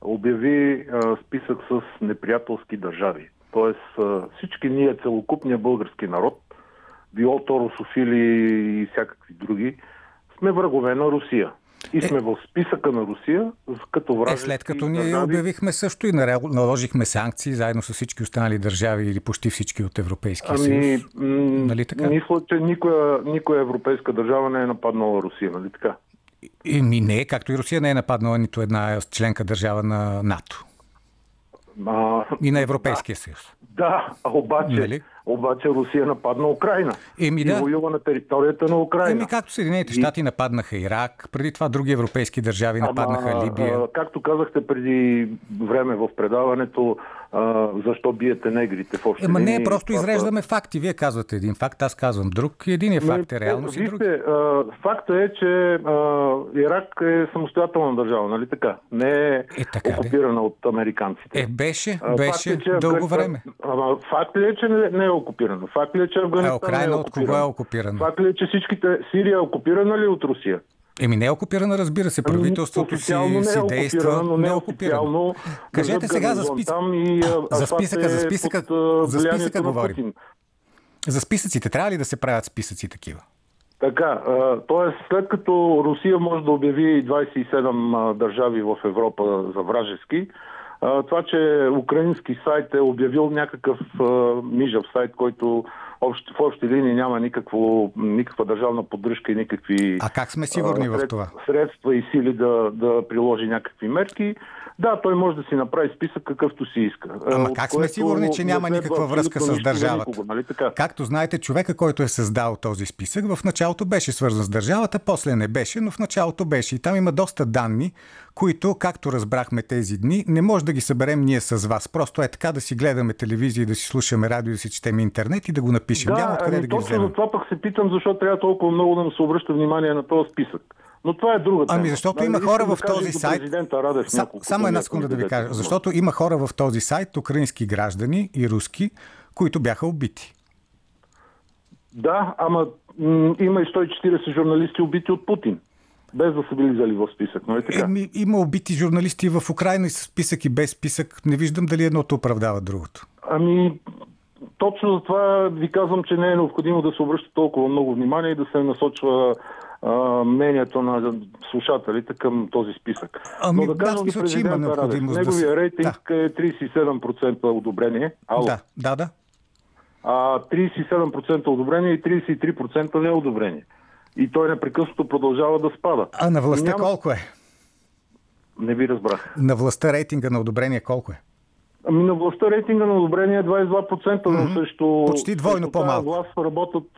обяви а, списък с неприятелски държави. Тоест всички ние, целокупния български народ, било то русофили и всякакви други, сме врагове на Русия. И сме в списъка наРусия като Е, вражески след като ние държави. обявихме също и наложихме санкции заедно с всички останали държави или почти всички от Европейския Ами, съюз. Нали така? мисля, че никоя, никоя европейска държава не е нападнала Русия, нали така? Еми не, както и Русия не е нападнала нито една членка държава на НАТО А, и на Европейския съюз. Да, обаче, Нали? обаче Русия нападна Украина. Еми и да. воюва на територията на Украина. Еми, както Съединените щати нападнаха Ирак, преди това други европейски държави нападнаха Ама, Либия. А, както казахте преди време в предаването, а, защо биете негрите в общи Ема не, линии, просто това изреждаме факти. Вие казвате един факт, аз казвам друг. И Единият Ами, факт е реалност друг. А, факта е, че а, Ирак е самостоятелна държава, нали така? Не е, Е, така де. окупирана от американците. Е, беше, А, беше факт е, че дълго време. Ама факт ли е, че не, не е окупирано? Факт ли е, че Афганистан А Украина не е от кого е окупирана? Факт ли е, че всичките... Сирия е окупирана ли от Русия? Еми не е окупирана, разбира се. Ами, Правителството си, не е си действа. но Не е не окупирана. Кажете сега за списък. И, а, За списъка, за е списъка- под, за списъка говорим. За списъците. Трябва ли да се правят списъци такива? Така, т.е. след като Русия може да обяви 27 а, държави в Европа за вражески, това, че украински сайт е обявил някакъв мижав сайт, който общ, в общи линии няма никакво, никаква държавна поддръжка и никакви А как сме сигурни а, в това? средства и сили да, да приложи някакви мерки. Да, той може да си направи списък какъвто си иска. Ама От как сме сигурни, че няма никаква връзка с държавата? никого, нали така? Както знаете, човека, който е създал този списък, в началото беше свързан с държавата, после не беше, но в началото беше. И там има доста данни, които, както разбрахме тези дни, не може да ги съберем ние с вас. Просто е така да си гледаме телевизия, да си слушаме радио, да си четем интернет и да го напишем. Да, Няма откъде ами да ги точно вземем. за това пък се питам, защо трябва толкова много да му се обръща внимание на този списък. Но това е друга тема. Ами защото Нали, има хора да в този сайт. Са, само една секунда да ви кажа. Защото има хора в този сайт, украински граждани и руски, които бяха убити. Да, ама м- има и 140 журналисти убити от Путин. Без да са били зали в списък, нали така? Еми, има убити журналисти в Украина и с списък и без списък. Не виждам дали едното оправдава другото. Ами, точно за това ви казвам, че не е необходимо да се обръща толкова много внимание и да се насочва а, мнението на слушателите към този списък. Ами, Но да, кажем смисъл, за че има Радев. необходимост да Неговия рейтинг е 37% одобрение. Ало. Да, да, да. а 37% одобрение и 33% неодобрение. И той непрекъснато продължава да спада. А на властта Няма- колко е? Не ви разбрах. На властта рейтинга на одобрение колко е? Ами на властта рейтинга на одобрение е 22%, но също... Почти двойно по-малко. власт работят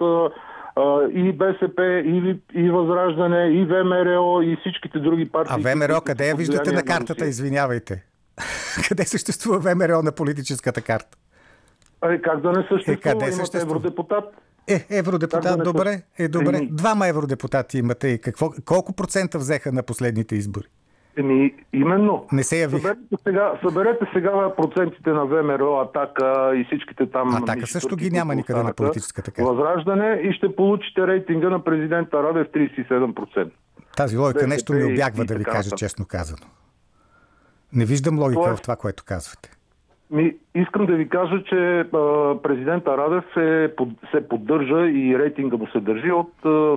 и БСП, и, и Възраждане, и ВМРО, и всичките други партии. А ВМРО къде я виждате на картата, извинявайте? (laughs) къде съществува ВМРО на политическата карта? Е, как да не съществува? Е, къде Имат съществува? евродепутат. Е, евродепутат, да добре, е добре. Двама евродепутати имате и какво, колко процента взеха на последните избори? Еми, именно. Не се явих. Съберете сега, съберете сега процентите на ВМРО, Атака и всичките там. Атака също ги няма никъде на политическата карта. Възраждане и ще получите рейтинга на президента Радев 37%. Тази логика нещо ми обягва да ви кажа честно казано. Не виждам логика Тоест- в това, което казвате. Ми, искам да ви кажа, че президента Радев е, под, се поддържа и рейтинга му се държи от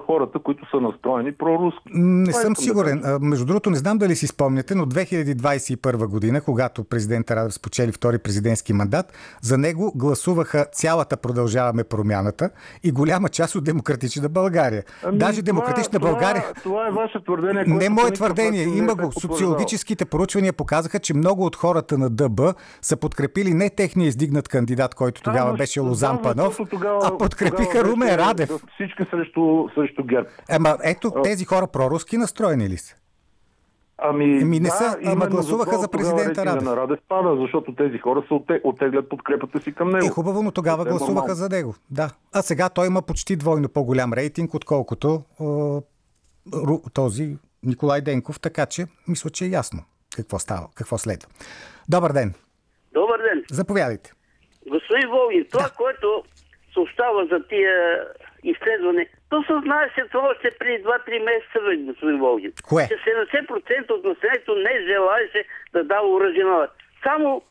хората, които са настроени проруски. Не Това съм да сигурен. А, Между другото, не знам дали си спомняте, но 2021 година, когато президент Радев спечели втори президентски мандат, за него гласуваха цялата Продължаваме промяната и голяма част от Демократична България. Ами, Даже Демократична това, България... Това, е ваше твърдение. Не мое твърдение. Има е го. потвърждавал. Социологическите проучвания показаха, че много от хората на ДБ са подкрепили не техния издигнат кандидат, който тогава Да, беше Лозан да, Панов, тогава- а подкрепиха тогава Румен беше Радев. Всички срещу, срещу ГЕРБ. Ема ето, тези хора проруски настроени ли са? Ами, Еми, не да, са, ама гласуваха за тогава президента Радев. на Радев пада, защото тези хора се оте- оттеглят подкрепата си към него. Е, хубаво, но тогава Това е гласуваха за него. Да. А сега той има почти двойно по-голям рейтинг, отколкото е, този Николай Денков, така че мисля, че е ясно какво става, какво следва. Добър ден. Добър ден. Заповядайте. Господин Волгин, това, Да. което съобщава за тия изследване, то се знаеше това още преди 2-3 месеца, бе, господин Волгин. Кое? Че 70% от населението не желаеше да дава оръжие на. Само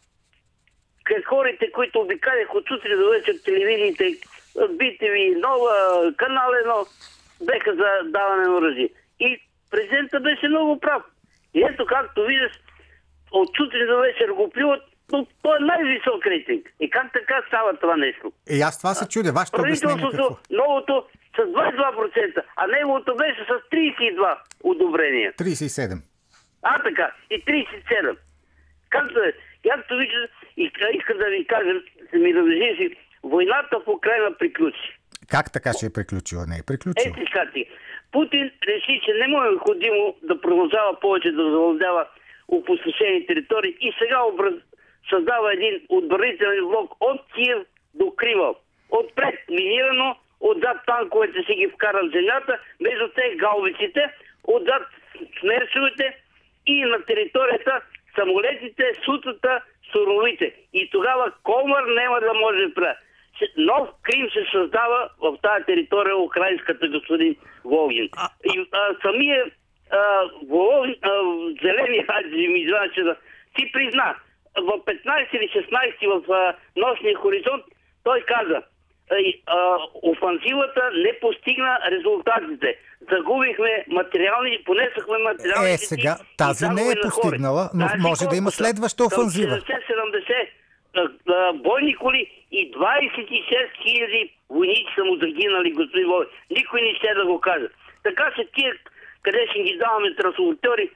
към хорите, които обикалях от сутрин до вечер телевизиите, BTV, Нова, Канал 1, беха за даване на оръжие. И президента беше много прав. И ето както виждаш, от сутрин до вечер го плюват, но то е най-висок рейтинг. И как така става това нещо? И аз това се чудя. Вашето? Правителството, новото, с 22%, а неговото беше с 32 одобрения. 37. А, така. И 37. Както е, както виждате, и искам да ви кажа, се ми разреши, войната в Украина приключи. Как така ще е приключила? Не е приключила. Ето сега ти. Путин реши, че не му е необходимо да продължава повече да завладява опустошени територии и сега образ... създава един отбранителен блок от Киев до Крима. Отпред минирано, отзад танковете си ги вкарат земята, между те галвиците, отзад смерчовете и на територията самолетите, сутата, суровите. И тогава Комар няма да може да прави. Нов Крим се създава в тази територия украинската господин Волгин. И а, самия а, Волгин, а, зеления хайде ми извиня, че да си призна. В 15 или 16 в а, нощния хоризонт той каза, офанзивата не постигна резултатите. Загубихме материални, понесахме материални. Е, сега, тази не е постигнала, но може да има следваща офанзива. 70 бойни коли и 26 хиляди войници са му загинали, господин Вой. Никой не ще да го каже. Така се тия, къде ще ги даваме трансформатори,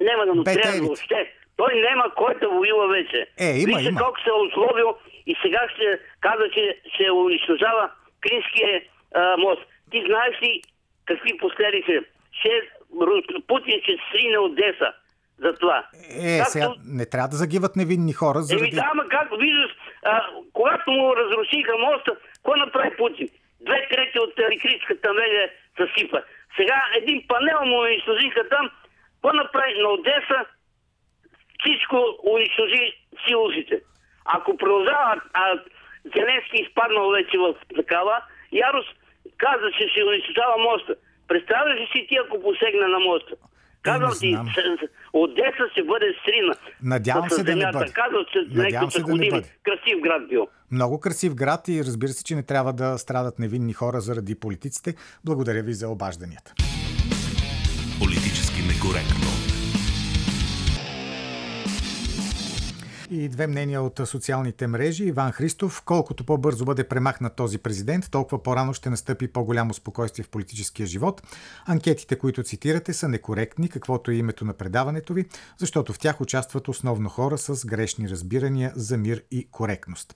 няма да му трябва въобще. Той няма кой да воюва вече. Е, има, Вижте има. колко се е условил и сега ще казва, че се унищожава Кринския а, мост. Ти знаеш ли какви последици? Ще, Путин ще срине Одеса за това. Е, Както... сега не трябва да загиват невинни хора. Заради... Еми да, ама как виждаш, а, когато му разрушиха моста, какво направи Путин? Две трети от електрическата мрежа съсипа. Сега един панел му унищожиха там. Какво направи на Одеса? Всичко унищожи силозите. Ако продължава, а Зеленски изпаднал вече в такава, Ярос каза, че ще унищожава моста. Представяш ли си ти, ако посегне на моста? Казвам ти, Одеса ще бъде срина. Надявам се да не бъде. Казвам, че Надявам се да не бъде. Красив град бил. Много красив град и разбира се, че не трябва да страдат невинни хора заради политиците. Благодаря ви за обажданията. Политически некоректно. И две мнения от социалните мрежи. Иван Христов, колкото по-бързо бъде премахнат този президент, толкова по-рано ще настъпи по-голямо спокойствие в политическия живот. Анкетите, които цитирате, са некоректни, каквото е името на предаването ви, защото в тях участват основно хора с грешни разбирания за мир и коректност.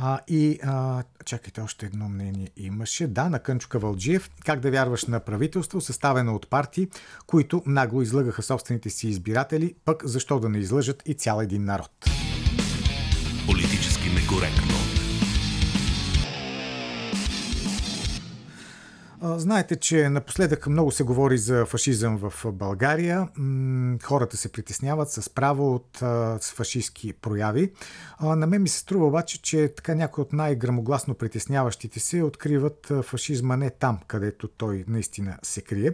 А, и а, чакайте, още едно мнение имаше. Да, на Кънчо Кавалджиев. Как да вярваш на правителство, съставено от партии, които нагло излъгаха собствените си избиратели, пък защо да не излъжат и цял един народ? Политически некоректно. Знаете, че напоследък много се говори за фашизъм в България. Хората се притесняват с право от фашистски прояви. На мен ми се струва обаче, че така някои от най-грамогласно притесняващите се откриват фашизма не там, където той наистина се крие.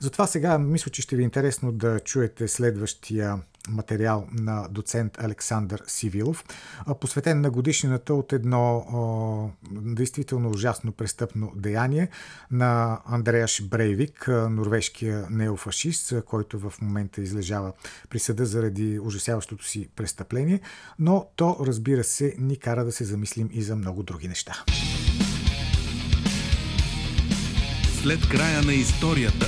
Затова сега мисля, че ще ви е интересно да чуете следващия материал на доцент Александър Сивилов, посветен на годишнината от едно о, действително ужасно престъпно деяние на Андреаш Брейвик, норвежкия неофашист, който в момента излежава присъда заради ужасяващото си престъпление, но то, разбира се, ни кара да се замислим и за много други неща. След края на историята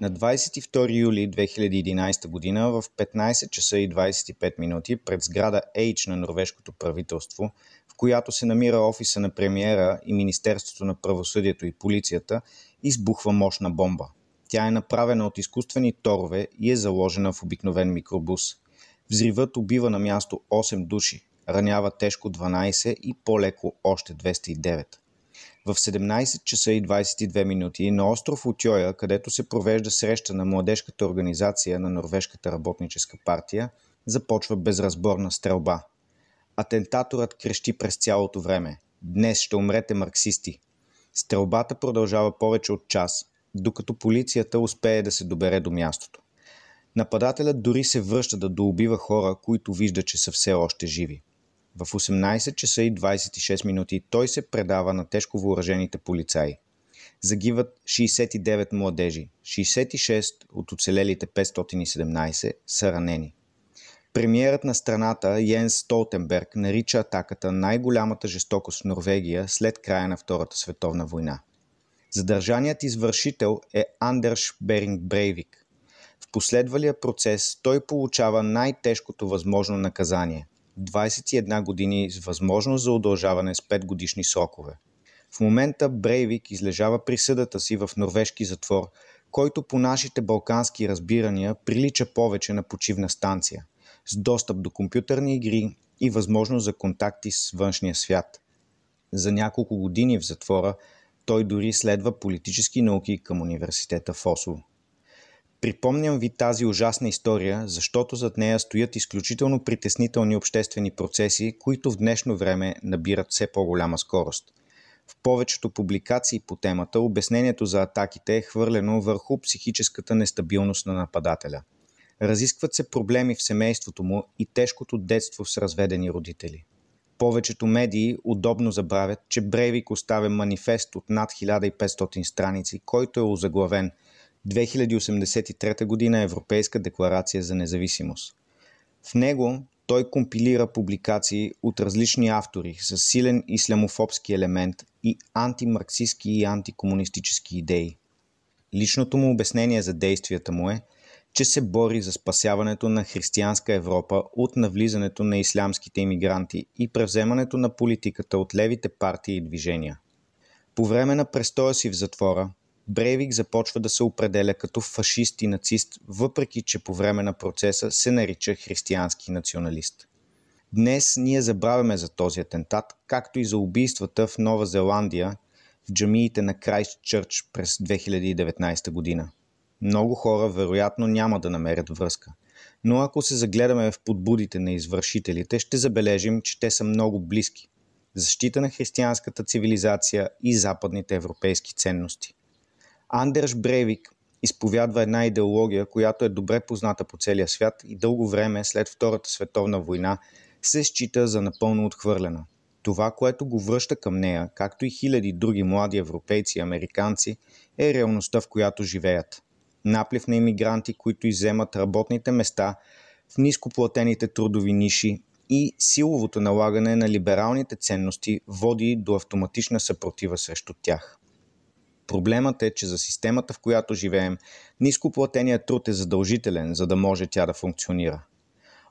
На 22 юли 2011 година в 15 часа и 25 минути пред сграда H на норвежкото правителство, в която се намира офиса на премиера и Министерството на правосъдието и полицията, избухва мощна бомба. Тя е направена от изкуствени торове и е заложена в обикновен микробус. Взривът убива на място 8 души, ранява тежко 12 и по-леко още 209 в 17 часа и 22 минути на остров Отьоя, където се провежда среща на младежката организация на Норвежката работническа партия, започва безразборна стрелба. Атентаторът крещи през цялото време. Днес ще умрете марксисти. Стрелбата продължава повече от час, докато полицията успее да се добере до мястото. Нападателят дори се връща да доубива хора, които вижда, че са все още живи. В 18 часа и 26 минути той се предава на тежко въоръжените полицаи. Загиват 69 младежи, 66 от оцелелите 517 са ранени. Премиерът на страната Йенс Столтенберг нарича атаката най-голямата жестокост в Норвегия след края на Втората световна война. Задържаният извършител е Андерш Беринг Брейвик. В последвалия процес той получава най-тежкото възможно наказание 21 години с възможност за удължаване с 5 годишни срокове. В момента Брейвик излежава присъдата си в норвежки затвор, който по нашите балкански разбирания прилича повече на почивна станция, с достъп до компютърни игри и възможност за контакти с външния свят. За няколко години в затвора той дори следва политически науки към университета в Осло. Припомням ви тази ужасна история, защото зад нея стоят изключително притеснителни обществени процеси, които в днешно време набират все по-голяма скорост. В повечето публикации по темата обяснението за атаките е хвърлено върху психическата нестабилност на нападателя. Разискват се проблеми в семейството му и тежкото детство с разведени родители. Повечето медии удобно забравят, че Брейвик оставя манифест от над 1500 страници, който е озаглавен – 2083 година Европейска декларация за независимост. В него той компилира публикации от различни автори с силен ислямофобски елемент и антимарксистски и антикомунистически идеи. Личното му обяснение за действията му е, че се бори за спасяването на християнска Европа от навлизането на ислямските иммигранти и превземането на политиката от левите партии и движения. По време на престоя си в затвора, Брейвик започва да се определя като фашист и нацист, въпреки че по време на процеса се нарича християнски националист. Днес ние забравяме за този атентат, както и за убийствата в Нова Зеландия в джамиите на Крайст Чърч през 2019 година. Много хора вероятно няма да намерят връзка. Но ако се загледаме в подбудите на извършителите, ще забележим, че те са много близки. Защита на християнската цивилизация и западните европейски ценности. Андерш Брейвик изповядва една идеология, която е добре позната по целия свят и дълго време след Втората световна война се счита за напълно отхвърлена. Това, което го връща към нея, както и хиляди други млади европейци и американци, е реалността, в която живеят. Наплив на иммигранти, които иземат работните места в нископлатените трудови ниши и силовото налагане на либералните ценности води до автоматична съпротива срещу тях. Проблемът е, че за системата, в която живеем, нископлатеният труд е задължителен, за да може тя да функционира.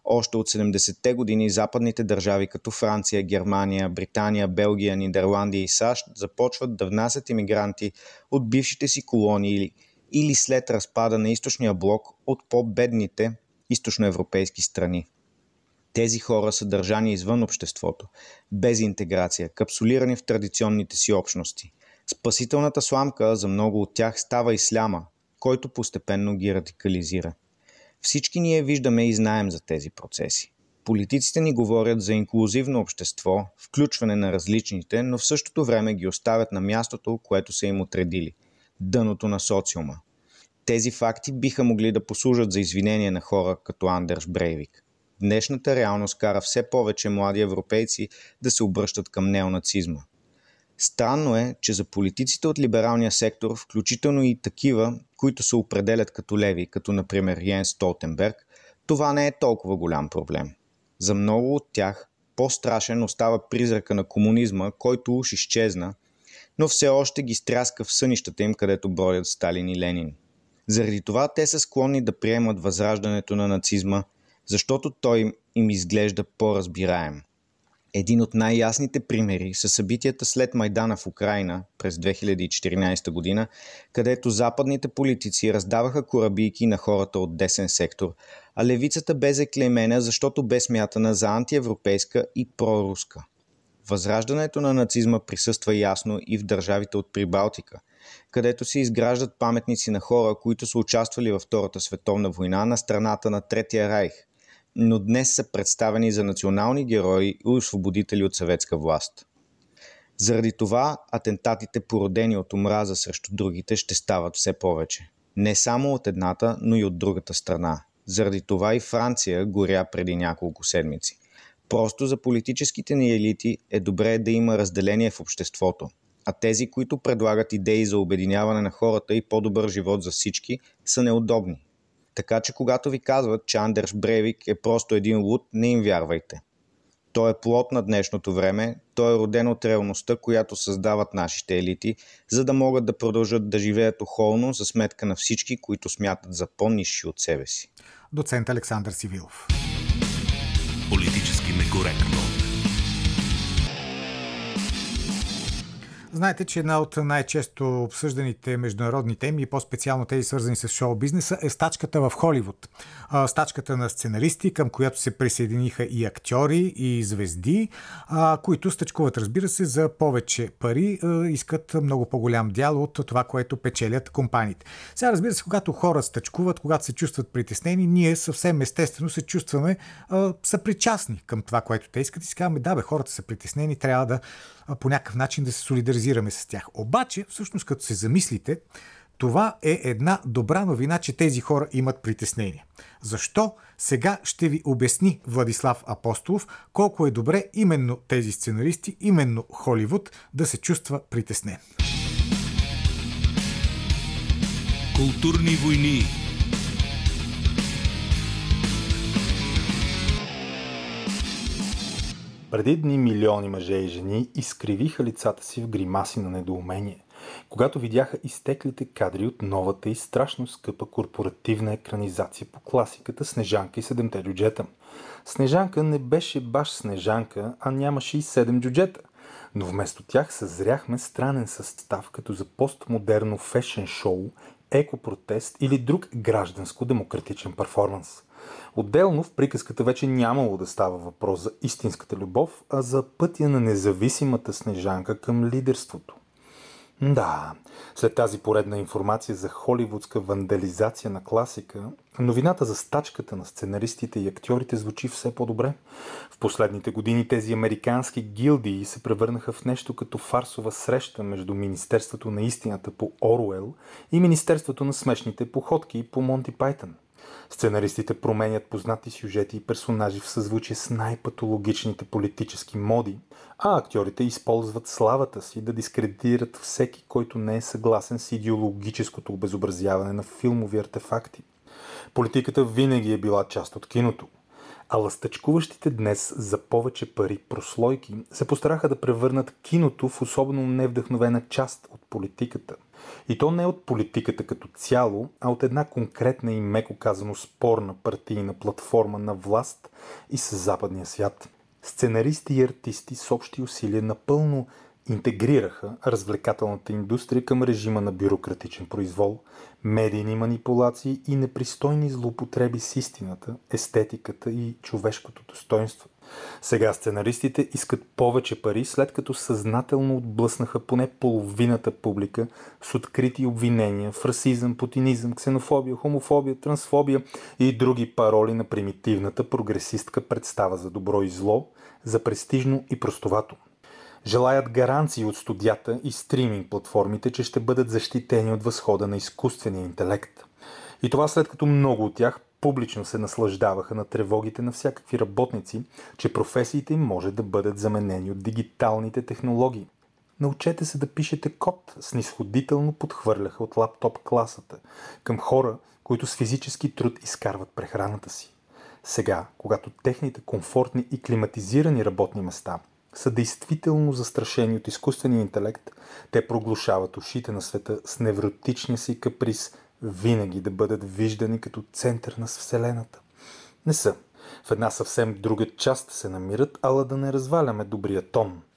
Още от 70-те години западните държави като Франция, Германия, Британия, Белгия, Нидерландия и САЩ започват да внасят иммигранти от бившите си колонии или, или след разпада на източния блок от по-бедните източноевропейски страни. Тези хора са държани извън обществото, без интеграция, капсулирани в традиционните си общности. Спасителната сламка за много от тях става исляма, който постепенно ги радикализира. Всички ние виждаме и знаем за тези процеси. Политиците ни говорят за инклюзивно общество, включване на различните, но в същото време ги оставят на мястото, което са им отредили – дъното на социума. Тези факти биха могли да послужат за извинение на хора като Андерш Брейвик. Днешната реалност кара все повече млади европейци да се обръщат към неонацизма. Странно е, че за политиците от либералния сектор, включително и такива, които се определят като леви, като например Йен Столтенберг, това не е толкова голям проблем. За много от тях по-страшен остава призрака на комунизма, който уж изчезна, но все още ги стряска в сънищата им, където бродят Сталин и Ленин. Заради това те са склонни да приемат възраждането на нацизма, защото той им изглежда по-разбираем. Един от най-ясните примери са събитията след Майдана в Украина през 2014 година, където западните политици раздаваха корабийки на хората от десен сектор, а левицата бе заклеймена, защото бе смятана за антиевропейска и проруска. Възраждането на нацизма присъства ясно и в държавите от Прибалтика, където се изграждат паметници на хора, които са участвали във Втората световна война на страната на Третия райх – но днес са представени за национални герои и освободители от съветска власт. Заради това атентатите, породени от омраза срещу другите, ще стават все повече. Не само от едната, но и от другата страна. Заради това и Франция горя преди няколко седмици. Просто за политическите ни елити е добре да има разделение в обществото, а тези, които предлагат идеи за обединяване на хората и по-добър живот за всички, са неудобни. Така че когато ви казват, че Андерш Бревик е просто един луд, не им вярвайте. Той е плод на днешното време, той е роден от реалността, която създават нашите елити, за да могат да продължат да живеят охолно за сметка на всички, които смятат за по-низши от себе си. Доцент Александър Сивилов. Политически некоректно. Знаете, че една от най-често обсъжданите международни теми, по-специално тези свързани с шоу-бизнеса, е стачката в Холивуд. Стачката на сценаристи, към която се присъединиха и актьори, и звезди, които стъчкуват, разбира се, за повече пари, искат много по-голям дял от това, което печелят компаниите. Сега, разбира се, когато хора стъчкуват, когато се чувстват притеснени, ние съвсем естествено се чувстваме съпричастни към това, което те искат и си казваме, да, бе, хората са притеснени, трябва да по някакъв начин да се солидаризираме с тях. Обаче, всъщност, като се замислите, това е една добра новина, че тези хора имат притеснение. Защо? Сега ще ви обясни Владислав Апостолов колко е добре именно тези сценаристи, именно Холивуд да се чувства притеснен. Културни войни Преди дни милиони мъже и жени изкривиха лицата си в гримаси на недоумение, когато видяха изтеклите кадри от новата и страшно скъпа корпоративна екранизация по класиката Снежанка и седемте джуджета. Снежанка не беше баш Снежанка, а нямаше и седем джуджета. Но вместо тях съзряхме странен състав като за постмодерно фешен шоу, екопротест или друг гражданско-демократичен перформанс – Отделно в приказката вече нямало да става въпрос за истинската любов, а за пътя на независимата снежанка към лидерството. Да, след тази поредна информация за холивудска вандализация на класика, новината за стачката на сценаристите и актьорите звучи все по-добре. В последните години тези американски гилдии се превърнаха в нещо като фарсова среща между Министерството на истината по Оруел и Министерството на смешните походки по Монти Пайтън – Сценаристите променят познати сюжети и персонажи в съзвучие с най-патологичните политически моди, а актьорите използват славата си да дискредитират всеки, който не е съгласен с идеологическото обезобразяване на филмови артефакти. Политиката винаги е била част от киното – а лъстъчкуващите днес за повече пари прослойки се постараха да превърнат киното в особено невдъхновена част от политиката. И то не от политиката като цяло, а от една конкретна и меко казано спорна партийна платформа на власт и с западния свят. Сценаристи и артисти с общи усилия напълно интегрираха развлекателната индустрия към режима на бюрократичен произвол, медийни манипулации и непристойни злоупотреби с истината, естетиката и човешкото достоинство. Сега сценаристите искат повече пари, след като съзнателно отблъснаха поне половината публика с открити обвинения в расизъм, путинизъм, ксенофобия, хомофобия, трансфобия и други пароли на примитивната прогресистка представа за добро и зло, за престижно и простовато – Желаят гаранции от студията и стриминг платформите, че ще бъдат защитени от възхода на изкуствения интелект. И това след като много от тях публично се наслаждаваха на тревогите на всякакви работници, че професиите им може да бъдат заменени от дигиталните технологии. Научете се да пишете код, снисходително подхвърляха от лаптоп класата към хора, които с физически труд изкарват прехраната си. Сега, когато техните комфортни и климатизирани работни места са действително застрашени от изкуствения интелект, те проглушават ушите на света с невротичния си каприз винаги да бъдат виждани като център на Вселената. Не са. В една съвсем друга част се намират, ала да не разваляме добрия тон –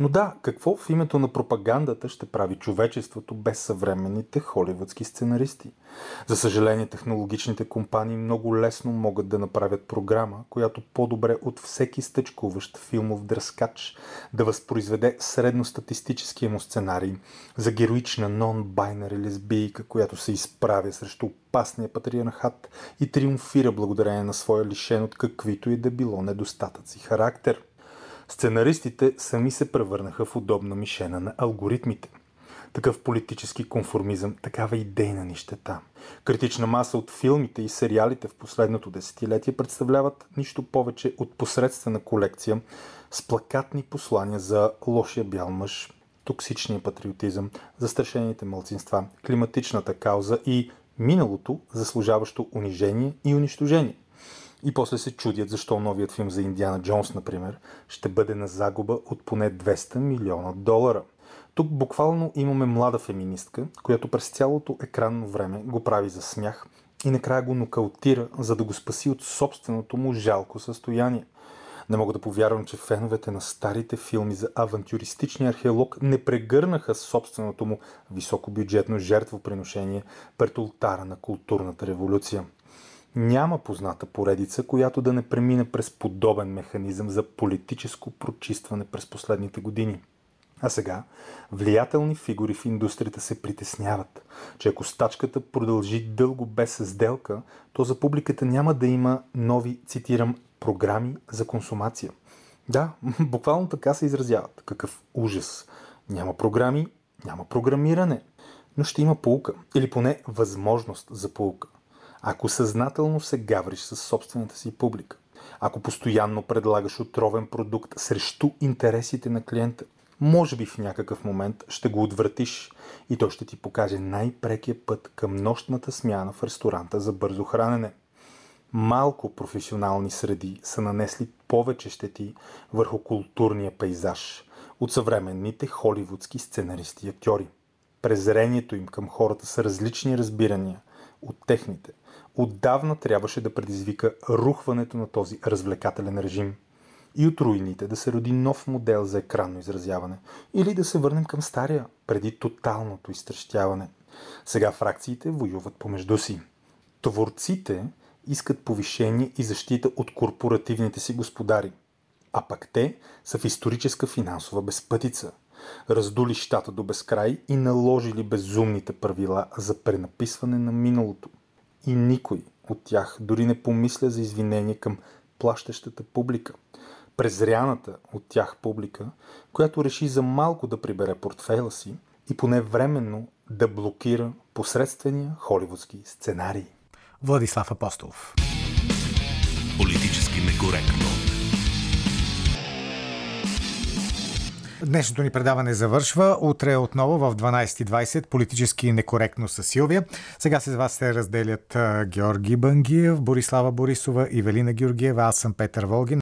но да, какво в името на пропагандата ще прави човечеството без съвременните холивудски сценаристи? За съжаление, технологичните компании много лесно могат да направят програма, която по-добре от всеки стъчкуващ филмов дръскач да възпроизведе средностатистическия му сценарий за героична нон-байнери лесбийка, която се изправя срещу опасния патриархат и триумфира благодарение на своя лишен от каквито и да било недостатъци характер – Сценаристите сами се превърнаха в удобна мишена на алгоритмите. Такъв политически конформизъм, такава идейна нищета. Критична маса от филмите и сериалите в последното десетилетие представляват нищо повече от посредствена колекция с плакатни послания за лошия бял мъж, токсичния патриотизъм, застрашените мълцинства, климатичната кауза и миналото, заслужаващо унижение и унищожение – и после се чудят защо новият филм за Индиана Джонс, например, ще бъде на загуба от поне 200 милиона долара. Тук буквално имаме млада феминистка, която през цялото екранно време го прави за смях и накрая го нокаутира, за да го спаси от собственото му жалко състояние. Не мога да повярвам, че феновете на старите филми за авантюристичния археолог не прегърнаха собственото му високобюджетно жертвоприношение пред ултара на културната революция. Няма позната поредица, която да не премине през подобен механизъм за политическо прочистване през последните години. А сега влиятелни фигури в индустрията се притесняват, че ако стачката продължи дълго без сделка, то за публиката няма да има нови, цитирам, програми за консумация. Да, (laughs) буквално така се изразяват. Какъв ужас. Няма програми, няма програмиране, но ще има полука или поне възможност за полука ако съзнателно се гавриш с собствената си публика, ако постоянно предлагаш отровен продукт срещу интересите на клиента, може би в някакъв момент ще го отвратиш и той ще ти покаже най-прекия път към нощната смяна в ресторанта за бързо хранене. Малко професионални среди са нанесли повече щети върху културния пейзаж от съвременните холивудски сценаристи и актьори. Презрението им към хората са различни разбирания от техните. Отдавна трябваше да предизвика рухването на този развлекателен режим – и от руините да се роди нов модел за екранно изразяване или да се върнем към стария, преди тоталното изтрещяване. Сега фракциите воюват помежду си. Творците искат повишение и защита от корпоративните си господари, а пък те са в историческа финансова безпътица. Раздули щата до безкрай и наложили безумните правила за пренаписване на миналото. И никой от тях дори не помисля за извинение към плащащата публика – презряната от тях публика, която реши за малко да прибере портфейла си и поне временно да блокира посредствения холивудски сценарий. Владислав Апостолов. Политически некоректно. Днешното ни предаване завършва. Утре отново в 12.20 политически некоректно с Силвия. Сега с вас се разделят Георги Бангиев, Борислава Борисова и Велина Георгиева. Аз съм Петър Волгин.